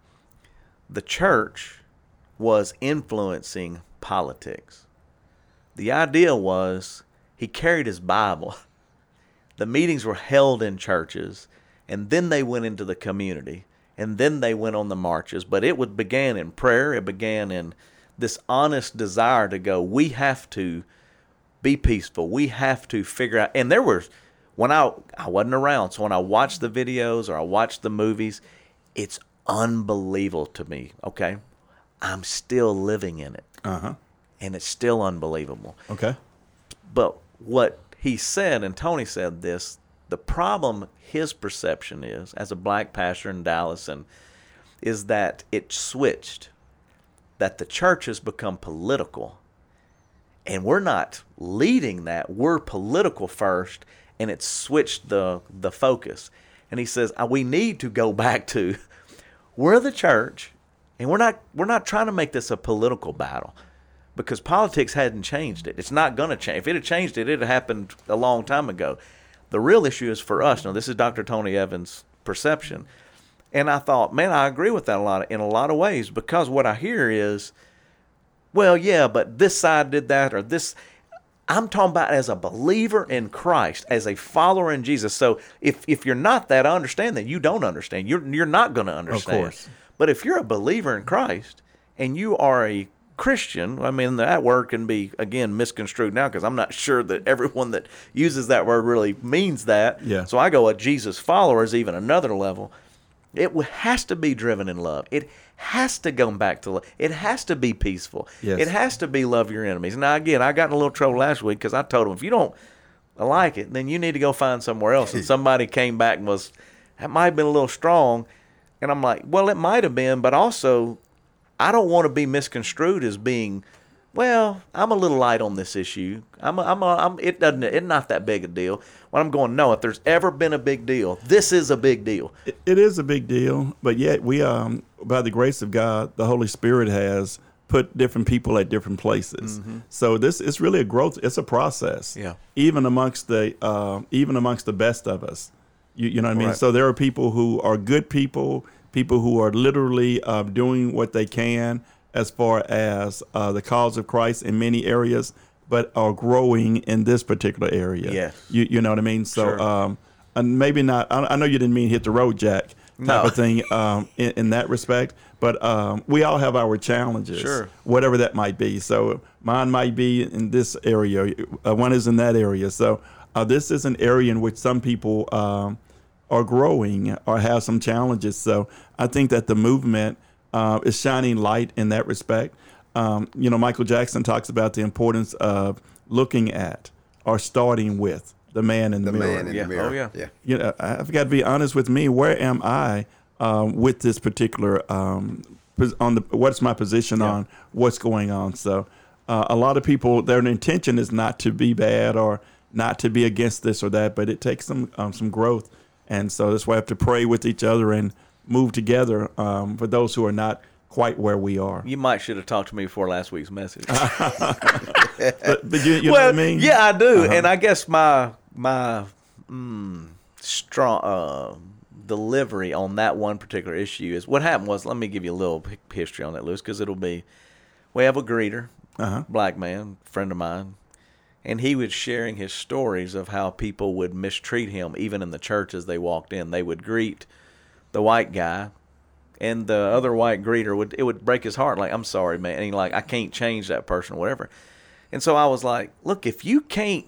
the church was influencing politics. The idea was he carried his Bible. (laughs) The meetings were held in churches, and then they went into the community, and then they went on the marches. But it would began in prayer. It began in this honest desire to go. We have to be peaceful. We have to figure out. And there was when I I wasn't around, so when I watched the videos or I watched the movies, it's unbelievable to me. Okay, I'm still living in it, Uh huh. and it's still unbelievable. Okay. But what he said, and Tony said this, the problem his perception is as a black pastor in Dallas, and is that it switched, that the church has become political, and we're not leading that. We're political first, and it's switched the the focus. And he says "Uh, we need to go (laughs) back to we're the church, and we're not we're not trying to make this a political battle because politics hadn't changed it. It's not going to change. If it had changed it, it had happened a long time ago. The real issue is for us. Now, this is Dr. Tony Evans' perception, and I thought, man, I agree with that a lot in a lot of ways because what I hear is, well, yeah, but this side did that or this. I'm talking about as a believer in Christ, as a follower in Jesus. So if if you're not that, I understand that you don't understand. You're you're not going to understand. Of course. But if you're a believer in Christ and you are a Christian, I mean that word can be again misconstrued now because I'm not (laughs) sure that everyone that uses that word really means that. Yeah. So I go a Jesus follower is even another level. It has to be driven in love. It has to go back to love. It has to be peaceful. Yes. It has to be love your enemies. Now again, I got in a little trouble last week because I told them if you don't like it, then you need to go find somewhere else. And (laughs) somebody came back and was that might have been a little strong, and I'm like, well, it might have been, but also I don't want to be misconstrued as being, well, I'm a little light on this issue. I'm, a, I'm, a, I'm it doesn't, it's not that big a deal. When I'm going, no, if there's ever been a big deal, this is a big deal. It, it is a big deal, but yet we, um, by the grace of God, the Holy Spirit has put different people at different places. So this is really a growth. It's a process. Yeah. Even amongst the, uh, even amongst the best of us, you, you know what I mean. Right. So there are people who are good people, people who are literally uh, doing what they can as far as uh, the cause of Christ in many areas, but are growing in this particular area. Yes. You, you know what I mean. So. Sure. Um, and maybe not. I, I know you didn't mean hit the road, Jack, type No. of thing um, in, in that respect. But um, we all have our challenges, Sure. whatever that might be. So mine might be in this area. Uh, one is in that area. So uh, this is an area in which some people um, are growing or have some challenges. So I think that the movement uh, is shining light in that respect. Um, you know, Michael Jackson talks about the importance of looking at or starting with the man in the, The mirror. man in Yeah. the mirror. Oh, yeah. yeah. you know, I've got to be honest with me. Where am I um, with this particular um, on the what's my position on what's going on? So, uh, a lot of people, their intention is not to be bad or not to be against this or that, but it takes some um, some growth, and so that's why we have to pray with each other and move together um, for those who are not quite where we are. You might should have talked to me before last week's message. (laughs) But, but you, you well, know what I mean? yeah, I do, Uh-huh. and I guess my my mm, strong uh, delivery on that one particular issue is what happened was. Let me give you a little hi- history on that, Lewis, because it'll be. We have a greeter, Uh-huh. black man, friend of mine, and he was sharing his stories of how people would mistreat him, even in the church as they walked in. They would greet the white guy, and the other white greeter would it would break his heart. Like, I'm sorry, man, and he like I can't change that person or whatever. And so I was like, look, if you can't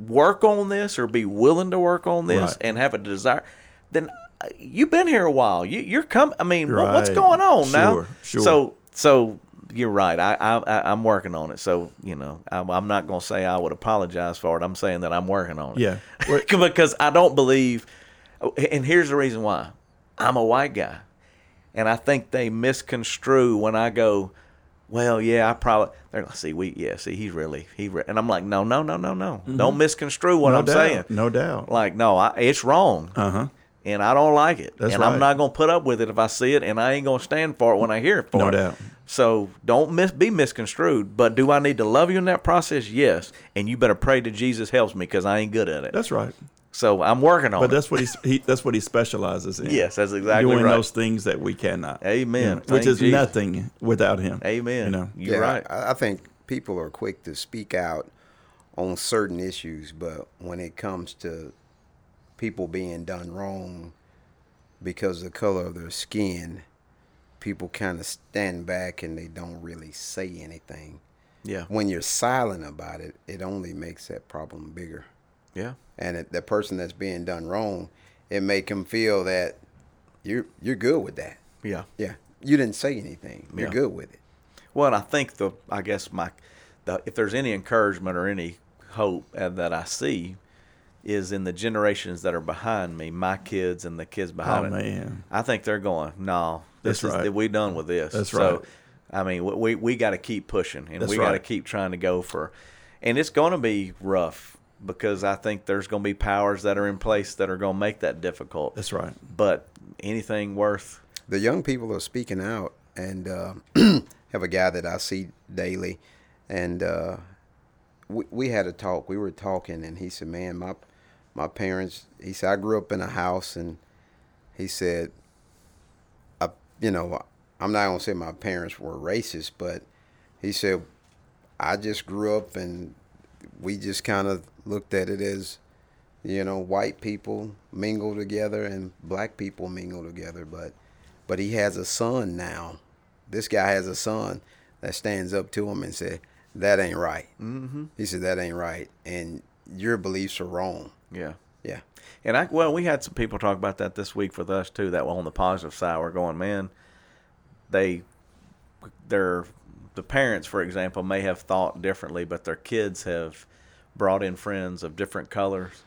work on this or be willing to work on this Right. and have a desire, then uh, you've been here a while. You, you're coming. I mean, what- what's going on now? Sure, sure. So, so you're right. I, I, I I'm working on it. So, you know, I'm, I'm not gonna say I would apologize for it. I'm saying that I'm working on it. Yeah. (laughs) Because I don't believe. And here's the reason why. I'm a white guy, and I think they misconstrue when I go. Well, yeah, I probably. They're like, see, we, yeah, see, he's really, he, re-. and I'm like, no, no, no, no, no, don't misconstrue what Mm-hmm. no I'm doubt, saying. no doubt. Like, no, I, it's wrong, Uh huh. And I don't like it, That's and I'm not gonna put up with it if I see it, and I ain't gonna stand for it when I hear it. For No it. doubt. So don't mis- be misconstrued. But do I need to love you in that process? Yes, and you better pray that Jesus helps me because I ain't good at it. That's right. so I'm working on But it. that's what he, he that's what he specializes in. Yes, that's exactly right. doing right. those things that we cannot. Amen. You know, which is Jesus. nothing without him. Amen. You know. You're yeah, right. I, I think people are quick to speak out on certain issues, but when it comes to people being done wrong because of the color of their skin, people kind of stand back and they don't really say anything. yeah. When you're silent about it, it only makes that problem bigger. Yeah. And it, the person that's being done wrong, it make them feel that you're you're good with that. Yeah. Yeah, you didn't say anything. You're Yeah. good with it. Well, and I think the I guess my the if there's any encouragement or any hope uh, that I see is in the generations that are behind me, my kids and the kids behind Oh, it. man. I think they're going, no, this That's is right. we done with this. That's so, right. I mean, we we, we got to keep pushing and That's we got to right. keep trying to go for, and it's going to be rough because I think there's going to be powers that are in place that are going to make that difficult. That's right. But anything worth, the young people are speaking out and uh, (clears throat) have a guy that I see daily and uh, we, we had a talk we were talking and he said man my my parents he said I grew up in a house and he said I you know I'm not going to say my parents were racist but he said I just grew up and we just kind of looked at it as you know white people mingle together and black people mingle together. But but he has a son now. This guy has a son that stands up to him and said that ain't right. Mm-hmm. he said that ain't right. And your beliefs are wrong yeah. yeah And I well, we had some people talk about that this week with us too. That on the positive side, we're going, man. They, their, the parents, for example, may have thought differently, but their kids have brought in friends of different colors,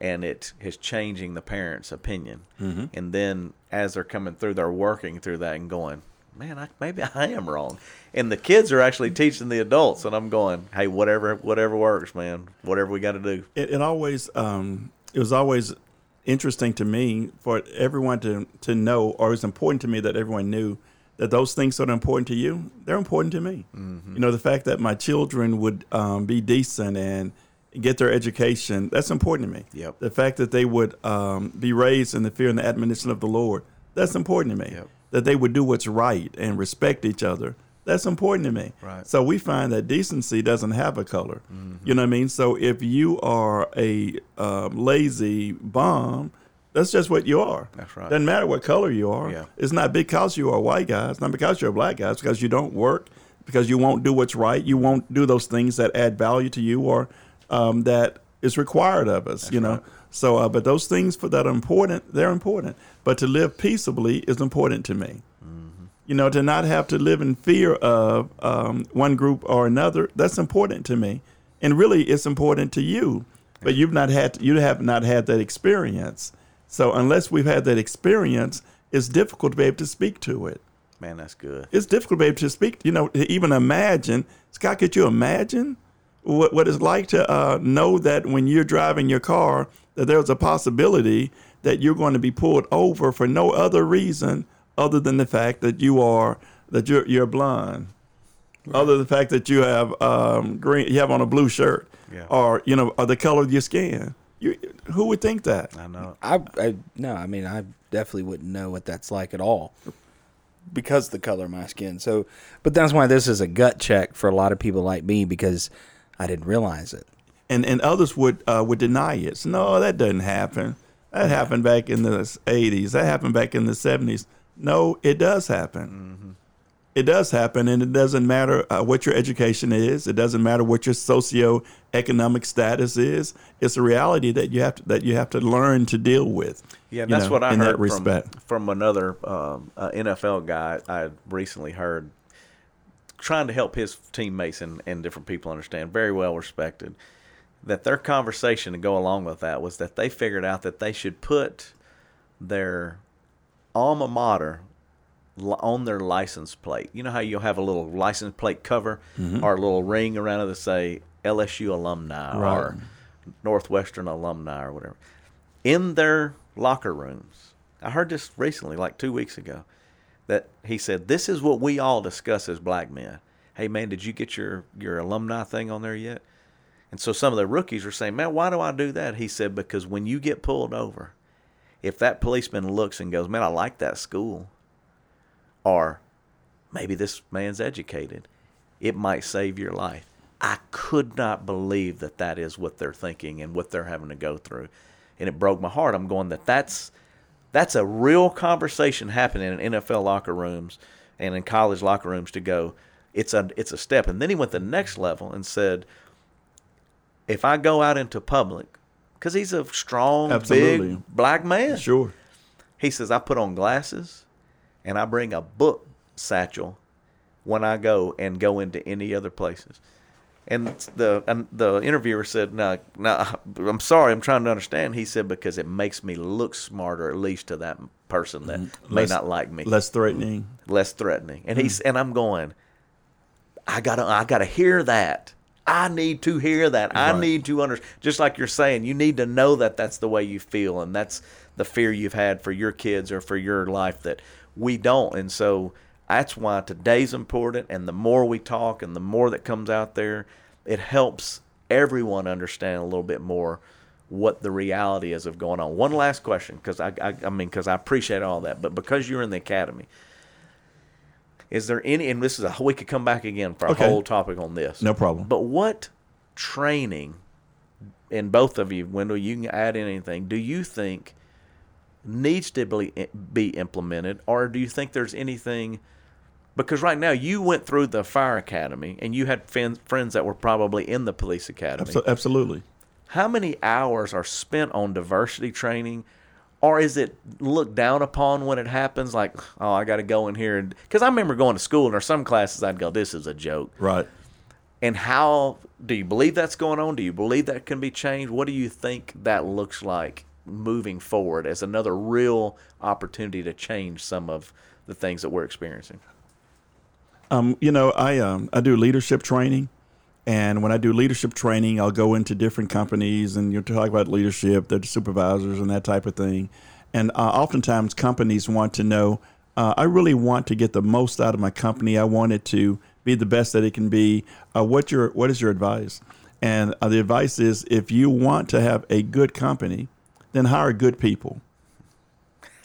and it is changing the parents' opinion. Mm-hmm. And then as they're coming through, they're working through that and going, man, I, maybe (laughs) I am wrong. And the kids are actually teaching the adults, and I'm going, hey, whatever, whatever works, man. Whatever we got to do. It, it always um, it was always interesting to me for everyone to to know, or it was important to me that everyone knew that those things that are important to you, they're important to me. You know, the fact that my children would um, be decent and get their education, that's important to me. Yep. The fact that they would um, be raised in the fear and the admonition of the Lord, that's important to me. Yep. That they would do what's right and respect each other, that's important to me. Right. So we find that decency doesn't have a color. You know what I mean? So if you are a um, lazy bum, that's just what you are. That's right. Doesn't matter what color you are. Yeah. It's not because you are a white guy. It's not because you're a black guy. It's because you don't work, because you won't do what's right. You won't do those things that add value to you or um, that is required of us. you know. So, uh, but those things for that are important. They're important. But to live peaceably is important to me you know, to not have to live in fear of um, one group or another, that's important to me. and really it's important to you, but you've not had you have not had that experience. So unless we've had that experience, it's difficult to be able to speak to it. Man, that's good. It's difficult to be able to speak. You know, to even imagine. Scott, could you imagine what what it's like to uh, know that when you're driving your car, that there's a possibility that you're going to be pulled over for no other reason other than the fact that you are that you're you're blind, other than the fact that you have um, green, you have on a blue shirt, Yeah. or you know, or the color of your skin. You, who would think that? I know. I, I no, I mean I definitely wouldn't know what that's like at all because of the color of my skin. So, but that's why this is a gut check for a lot of people like me because I didn't realize it. And and others would uh, would deny it. So, no, that doesn't happen. That happened back in the '80s. That happened back in the '70s. No, it does happen. It does happen, and it doesn't matter uh, what your education is. It doesn't matter what your socioeconomic status is. It's a reality that you have to, that you have to learn to deal with. Yeah, that's know, what I in heard that respect. from from another um, uh, NFL guy I recently heard, trying to help his teammates and, and different people understand. Very well respected. That their conversation to go along with that was that they figured out that they should put their alma mater on their license plate. You know how you'll have a little license plate cover mm-hmm. or a little ring around it that say LSU alumni Right. or Northwestern alumni or whatever. In their locker rooms, I heard this recently, like two weeks ago, that he said, This is what we all discuss as black men. Hey, man, did you get your, your alumni thing on there yet? And so some of the rookies were saying, Man, why do I do that? He said, Because when you get pulled over, if that policeman looks and goes, Man, I like that school, or maybe this man's educated, it might save your life. I could not believe that that is what they're thinking and what they're having to go through. And it broke my heart. I'm going that that's that's a real conversation happening in NFL locker rooms and in college locker rooms to go. It's a it's a step. And then he went the next level and said, if I go out into public, because he's a strong, Absolutely. big black man. Sure. He says, I put on glasses and I bring a book satchel when I go and go into any other places. And the and the interviewer said, "No, no, I'm sorry, I'm trying to understand." He said, "Because it makes me look smarter, at least to that person that may Less- not like me, Less threatening. less threatening." And he's mm. and I'm going, I gotta, I gotta hear that. I need to hear that. I need to understand. just like you're saying, you need to know that that's the way you feel, and that's the fear you've had for your kids or for your life that we don't. And so that's why today's important. And the more we talk, and the more that comes out there, it helps everyone understand a little bit more what the reality is of going on. One last question, because I, I, I mean, because I appreciate all that, but because you're in the academy, is there any? And this is a we could come back again for a Okay. whole topic on this. No problem. But what training, and both of you, Wendell, you can add in anything. Do you think needs to be be implemented, or do you think there's anything? Because right now you went through the fire academy and you had friends friends that were probably in the police academy. Abso- Absolutely. How many hours are spent on diversity training? Or is it looked down upon when it happens? Like, oh, I got to go in here. Because I remember going to school and there's some classes I'd go, this is a joke. Right. And how do you believe that's going on? Do you believe that can be changed? What do you think that looks like moving forward as another real opportunity to change some of the things that we're experiencing? Um, you know, I um, I do leadership training, and when I do leadership training, I'll go into different companies and you talk about leadership, the supervisors, and that type of thing. And uh, oftentimes, companies want to know. Uh, I really want to get the most out of my company. I want it to be the best that it can be. Uh, what your what is your advice? And uh, the advice is, if you want to have a good company, then hire good people.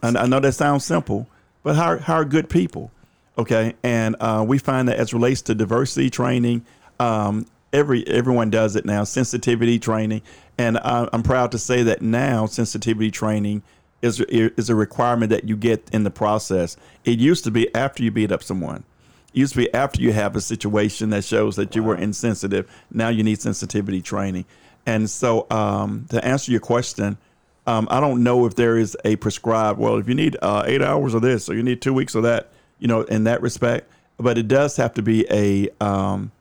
And I know that sounds simple, but hire hire good people. Okay, and uh, we find that as relates to diversity training, um, every everyone does it now. Sensitivity training, and I, I'm proud to say that now sensitivity training is is a requirement that you get in the process. It used to be after you beat up someone. It used to be after you have a situation that shows that you were insensitive. Now you need sensitivity training. And so, um, to answer your question, um, I don't know if there is a prescribed. Well, if you need uh, eight hours of this, or you need two weeks of that, you know, in that respect. But it does have to be a um,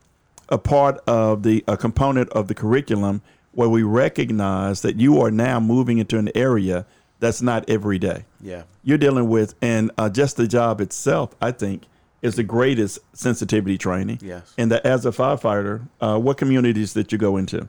a part of the a component of the curriculum where we recognize that you are now moving into an area that's not every day. Yeah. You're dealing with, and uh, just the job itself, I think, is the greatest sensitivity training. Yes. And that as a firefighter, uh, what communities did you go into?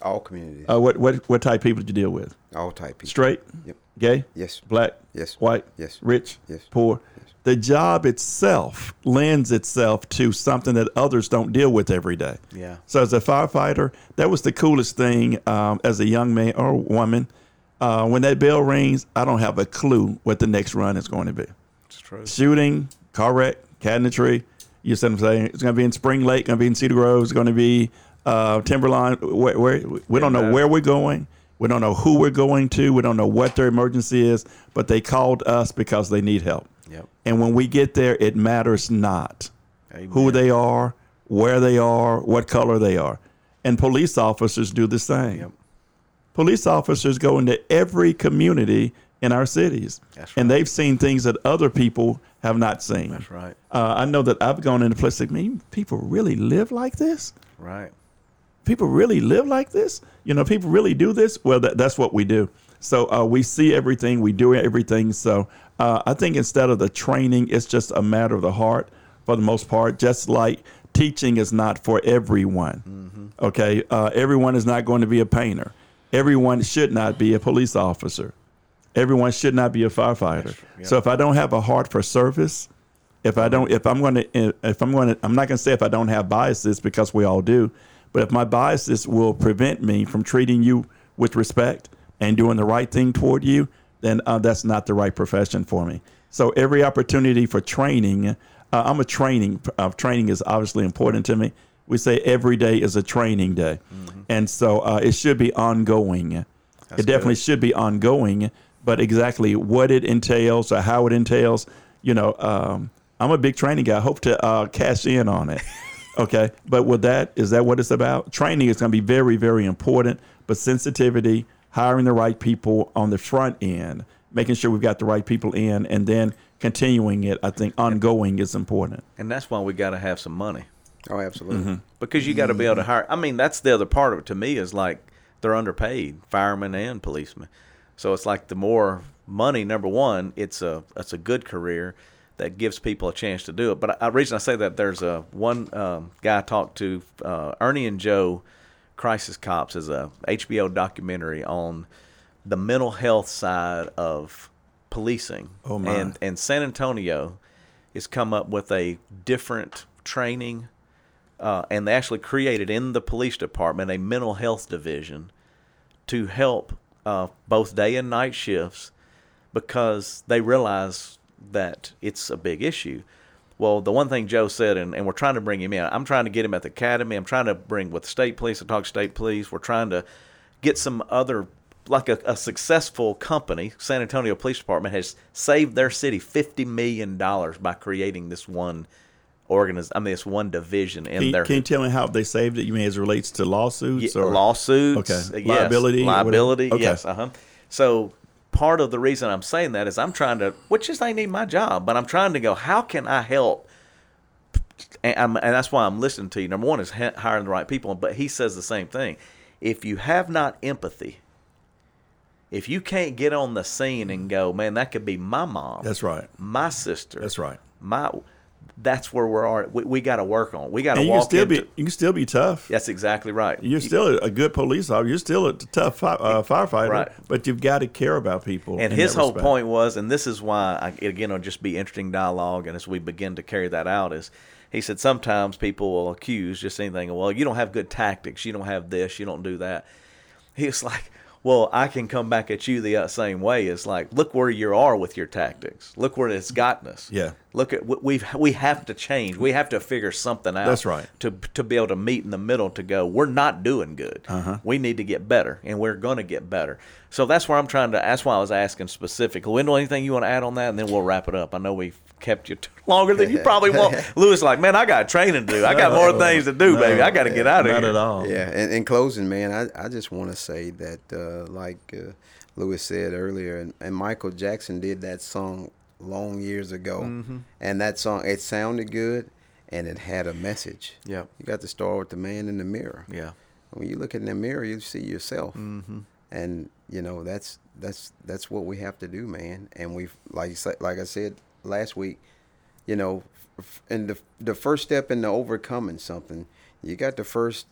All communities, Uh, what what what type of people did you deal with? all type people. Straight, Yep. gay, Yes. black, Yes. white, Yes. rich, Yes. poor. The job itself lends itself to something that others don't deal with every day. Yeah. So as a firefighter, that was the coolest thing um, as a young man or woman. Uh, when that bell rings, I don't have a clue what the next run is going to be. It's true. Shooting, car wreck, cat in the tree. You see what I'm saying? It's going to be in Spring Lake, going to be in Cedar Grove, it's going to be uh, Timberline. Where, where, we don't know where we're going. We don't know who we're going to. We don't know what their emergency is, but they called us because they need help. Yep. And when we get there, it matters not Amen. who they are, where they are, what color they are. And police officers do the same. Yep. Police officers go into every community in our cities, That's and they've seen things that other people have not seen. That's right. Uh, I know that I've gone into places like, man, people really live like this? Right. people really live like this? You know, people really do this? Well, that, that's what we do. So uh, we see everything, we do everything. So uh, I think instead of the training, it's just a matter of the heart for the most part, just like teaching is not for everyone. Okay. Uh, everyone is not going to be a painter, everyone should not be a police officer, everyone should not be a firefighter. So if I don't have a heart for service, if I don't, if I'm going to, if I'm going to, I'm not going to say if I don't have biases because we all do, but if my biases will prevent me from treating you with respect and doing the right thing toward you, then uh, that's not the right profession for me. So every opportunity for training, uh, I'm a training. Uh, training is obviously important to me. We say every day is a training day, and so uh, it should be ongoing. it definitely should be ongoing, but exactly what it entails or how it entails, you know, um, I'm a big training guy. I hope to uh, cash in on it. (laughs) Okay, but with that, is that what it's about? Training is going to be very, very important, but sensitivity, hiring the right people on the front end, making sure we've got the right people in, and then continuing it. I think ongoing is important. And that's why we got to have some money Oh, absolutely. Mm-hmm. because you got to be able to hire. I mean, that's the other part of it to me is like they're underpaid, firemen and policemen. So it's like the more money, number one, it's a it's a good career that gives people a chance to do it. But the reason I say that there's a one um, guy I talked to, uh, Ernie and Joe, Crisis Cops, is a HBO documentary on the mental health side of policing. Oh, my. And and San Antonio has come up with a different training uh, and they actually created in the police department a mental health division to help uh, both day and night shifts because they realize that it's a big issue. Well, the one thing Joe said, and, and we're trying to bring him in, I'm trying to get him at the academy. I'm trying to bring with state police, I talk state police. We're trying to get some other, like a, a successful company, San Antonio Police Department has saved their city $50 million by creating this one organiz- I mean, this one division in Can their can you tell me how they saved it? You mean as it relates to lawsuits yeah, or lawsuits, Okay. yes, Liability, liability, Okay. yes, uh huh. So part of the reason I'm saying that is I'm trying to, which is ain't even my job, but I'm trying to go, how can I help? And, I'm, and that's why I'm listening to you. Number one is hi- hiring the right people, but he says the same thing. If you have not empathy, if you can't get on the scene and go, man, that could be my mom, That's right. my sister, That's right. my, that's where we're at. We, we got to work on. We got to you can walk still into. be you can still be tough. that's exactly right. You're still a good police officer. You're still a tough fi- uh, firefighter, Right. but you've got to care about people. And his whole respect. point was, and this is why, I, again, it'll just be interesting dialogue. And as we begin to carry that out, is he said sometimes people will accuse just anything. Well, you don't have good tactics. You don't have this. You don't do that. He was like, well, I can come back at you the uh, same way. It's like, look where you are with your tactics. Look where it's gotten us. Yeah. Look at we- we've we have to change. We have to figure something out. That's right. To to be able to meet in the middle to go. We're not doing good. Uh-huh. We need to get better, and we're going to get better. So that's where I'm trying to. That's why I was asking specifically. Wendell, anything you want to add on that, and then we'll wrap it up. I know we've kept you t- longer than you probably want. (laughs) Lewis, like, man, I got training to do. I got more things to do, baby. I got to get out of Not here. at all. Yeah, and in closing, man, I, I just want to say that, uh, like uh, Lewis said earlier, and, and Michael Jackson did that song long years ago, Mm-hmm. and that song it sounded good, and it had a message. Yeah, You got to start with the man in the mirror. Yeah. When you look in the mirror, you see yourself, Mm-hmm. and you know that's that's that's what we have to do, man. And we, like like I said last week, you know, and the the first step into overcoming something, you got to first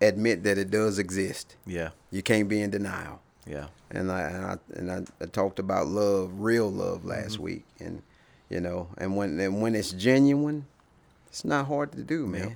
admit that it does exist. Yeah. You can't be in denial. Yeah. And I and I, and I, I talked about love, real love, last Mm-hmm. week, and you know, and when and when it's genuine, it's not hard to do, man. Yep.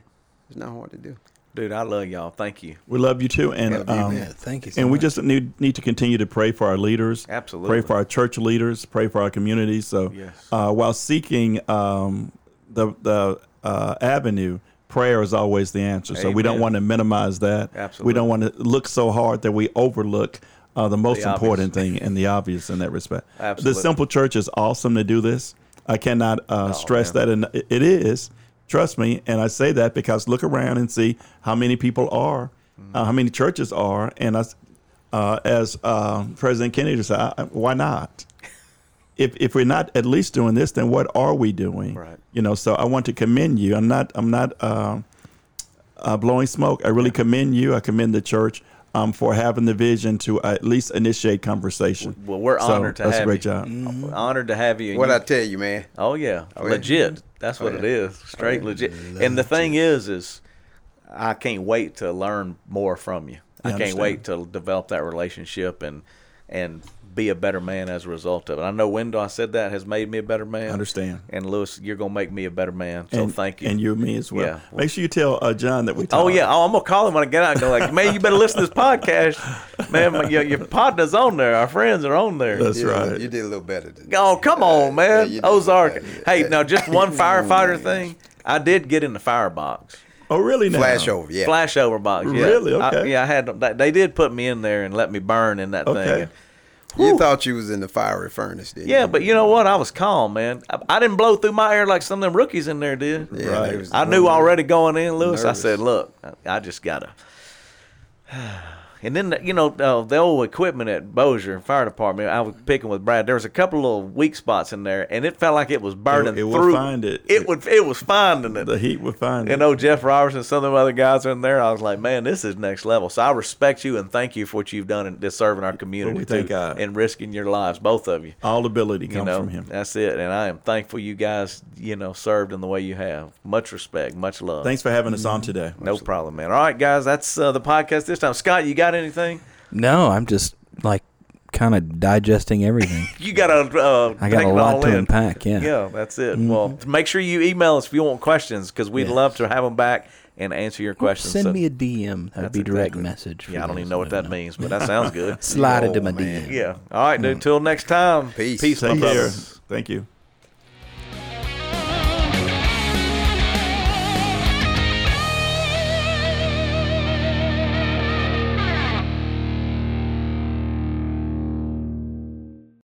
It's not hard to do. Dude, I love y'all. Thank you. We love you too, and Love you, um, Yeah, thank you. So and we just need need to continue to pray for our leaders. Absolutely. Pray for our church leaders. Pray for our communities. So, Yes. uh, while seeking um, the the uh, avenue, prayer is always the answer. So we don't want to minimize that. Absolutely. We don't want to look so hard that we overlook. Uh, the most The important thing and the obvious in that respect. (laughs) Absolutely. The simple church is awesome to do this. I cannot uh, stress Oh, man. that, and it is. Trust me, and I say that because look around and see how many people are, Mm-hmm. uh, how many churches are, and I, uh, as uh, President Kennedy said, why not? (laughs) If if we're not at least doing this, then what are we doing? Right. You know. So I want to commend you. I'm not. I'm not um uh, blowing smoke. I really commend you. I commend the church. Um, for having the vision to at least initiate conversation. Well, we're So, honored to that's have a great you. job. Mm-hmm. Honored to have you. What you- I tell you, man. Oh yeah, Oh, yeah. legit. That's Oh, what yeah. it is. Straight yeah. legit. And the thing is, is I can't wait to learn more from you. I Yeah, can't wait to develop that relationship and and be a better man as a result of it. I know Wendell, I said that has made me a better man. Understand. And Lewis, you're gonna make me a better man. So and, thank you. And you and me as well. Yeah. Make sure you tell uh, John that we Oh yeah, oh, I'm gonna call him when I get out and go like, man, you better listen to this podcast, man. my- Your, your partner's on there, our friends are on there. That's You did right. You did a little better than Oh, come on, man. Yeah, you Ozark. Hey, now just one firefighter thing. I did get in the firebox. Oh, really? Now? flash over. Yeah. Flashover box. Yeah. Really? I- Okay. yeah, I had. they- They did put me in there and let me burn in that Okay. thing. You thought you was in the fiery furnace, didn't Yeah, you? but you know what? I was calm, man. I, I didn't blow through my air like some of them rookies in there did. Yeah, Right. they was- I knew already going in, Lewis. I Nervous. said, "Look, I, I just gotta." (sighs) And then you know uh, the old equipment at Bossier Fire Department. I was picking with Brad. There was a couple of little weak spots in there, and it felt like it was burning it would through. find it. It would. It was finding it. The heat would find You it. know, Jeff Robertson, some of the other guys are in there. I was like, man, this is next level. So I respect you and thank you for what you've done in this serving our community we thank too, God. and risking your lives, both of you. All ability You comes know, from him. that's it. And I am thankful you guys, you know, served in the way you have. Much respect, much love. Thanks for having us on today. No problem, man. All right, guys, that's uh, the podcast this time. Scott, you got anything? no, I'm just like kind of digesting everything. (laughs) You got to. Uh, I got a lot to in. unpack. Yeah. Yeah, that's it. Well, make sure you email us if you want questions because we'd Yes. love to have them back and answer your questions. Send So- me a DM. That'd That's be direct exactly- message. Yeah, I don't even know what don't that means, but that sounds good. (laughs) Slide into Oh, my man. DM. Yeah. All right, dude. Till next time. Peace. Peace, my Take brothers. Thank you.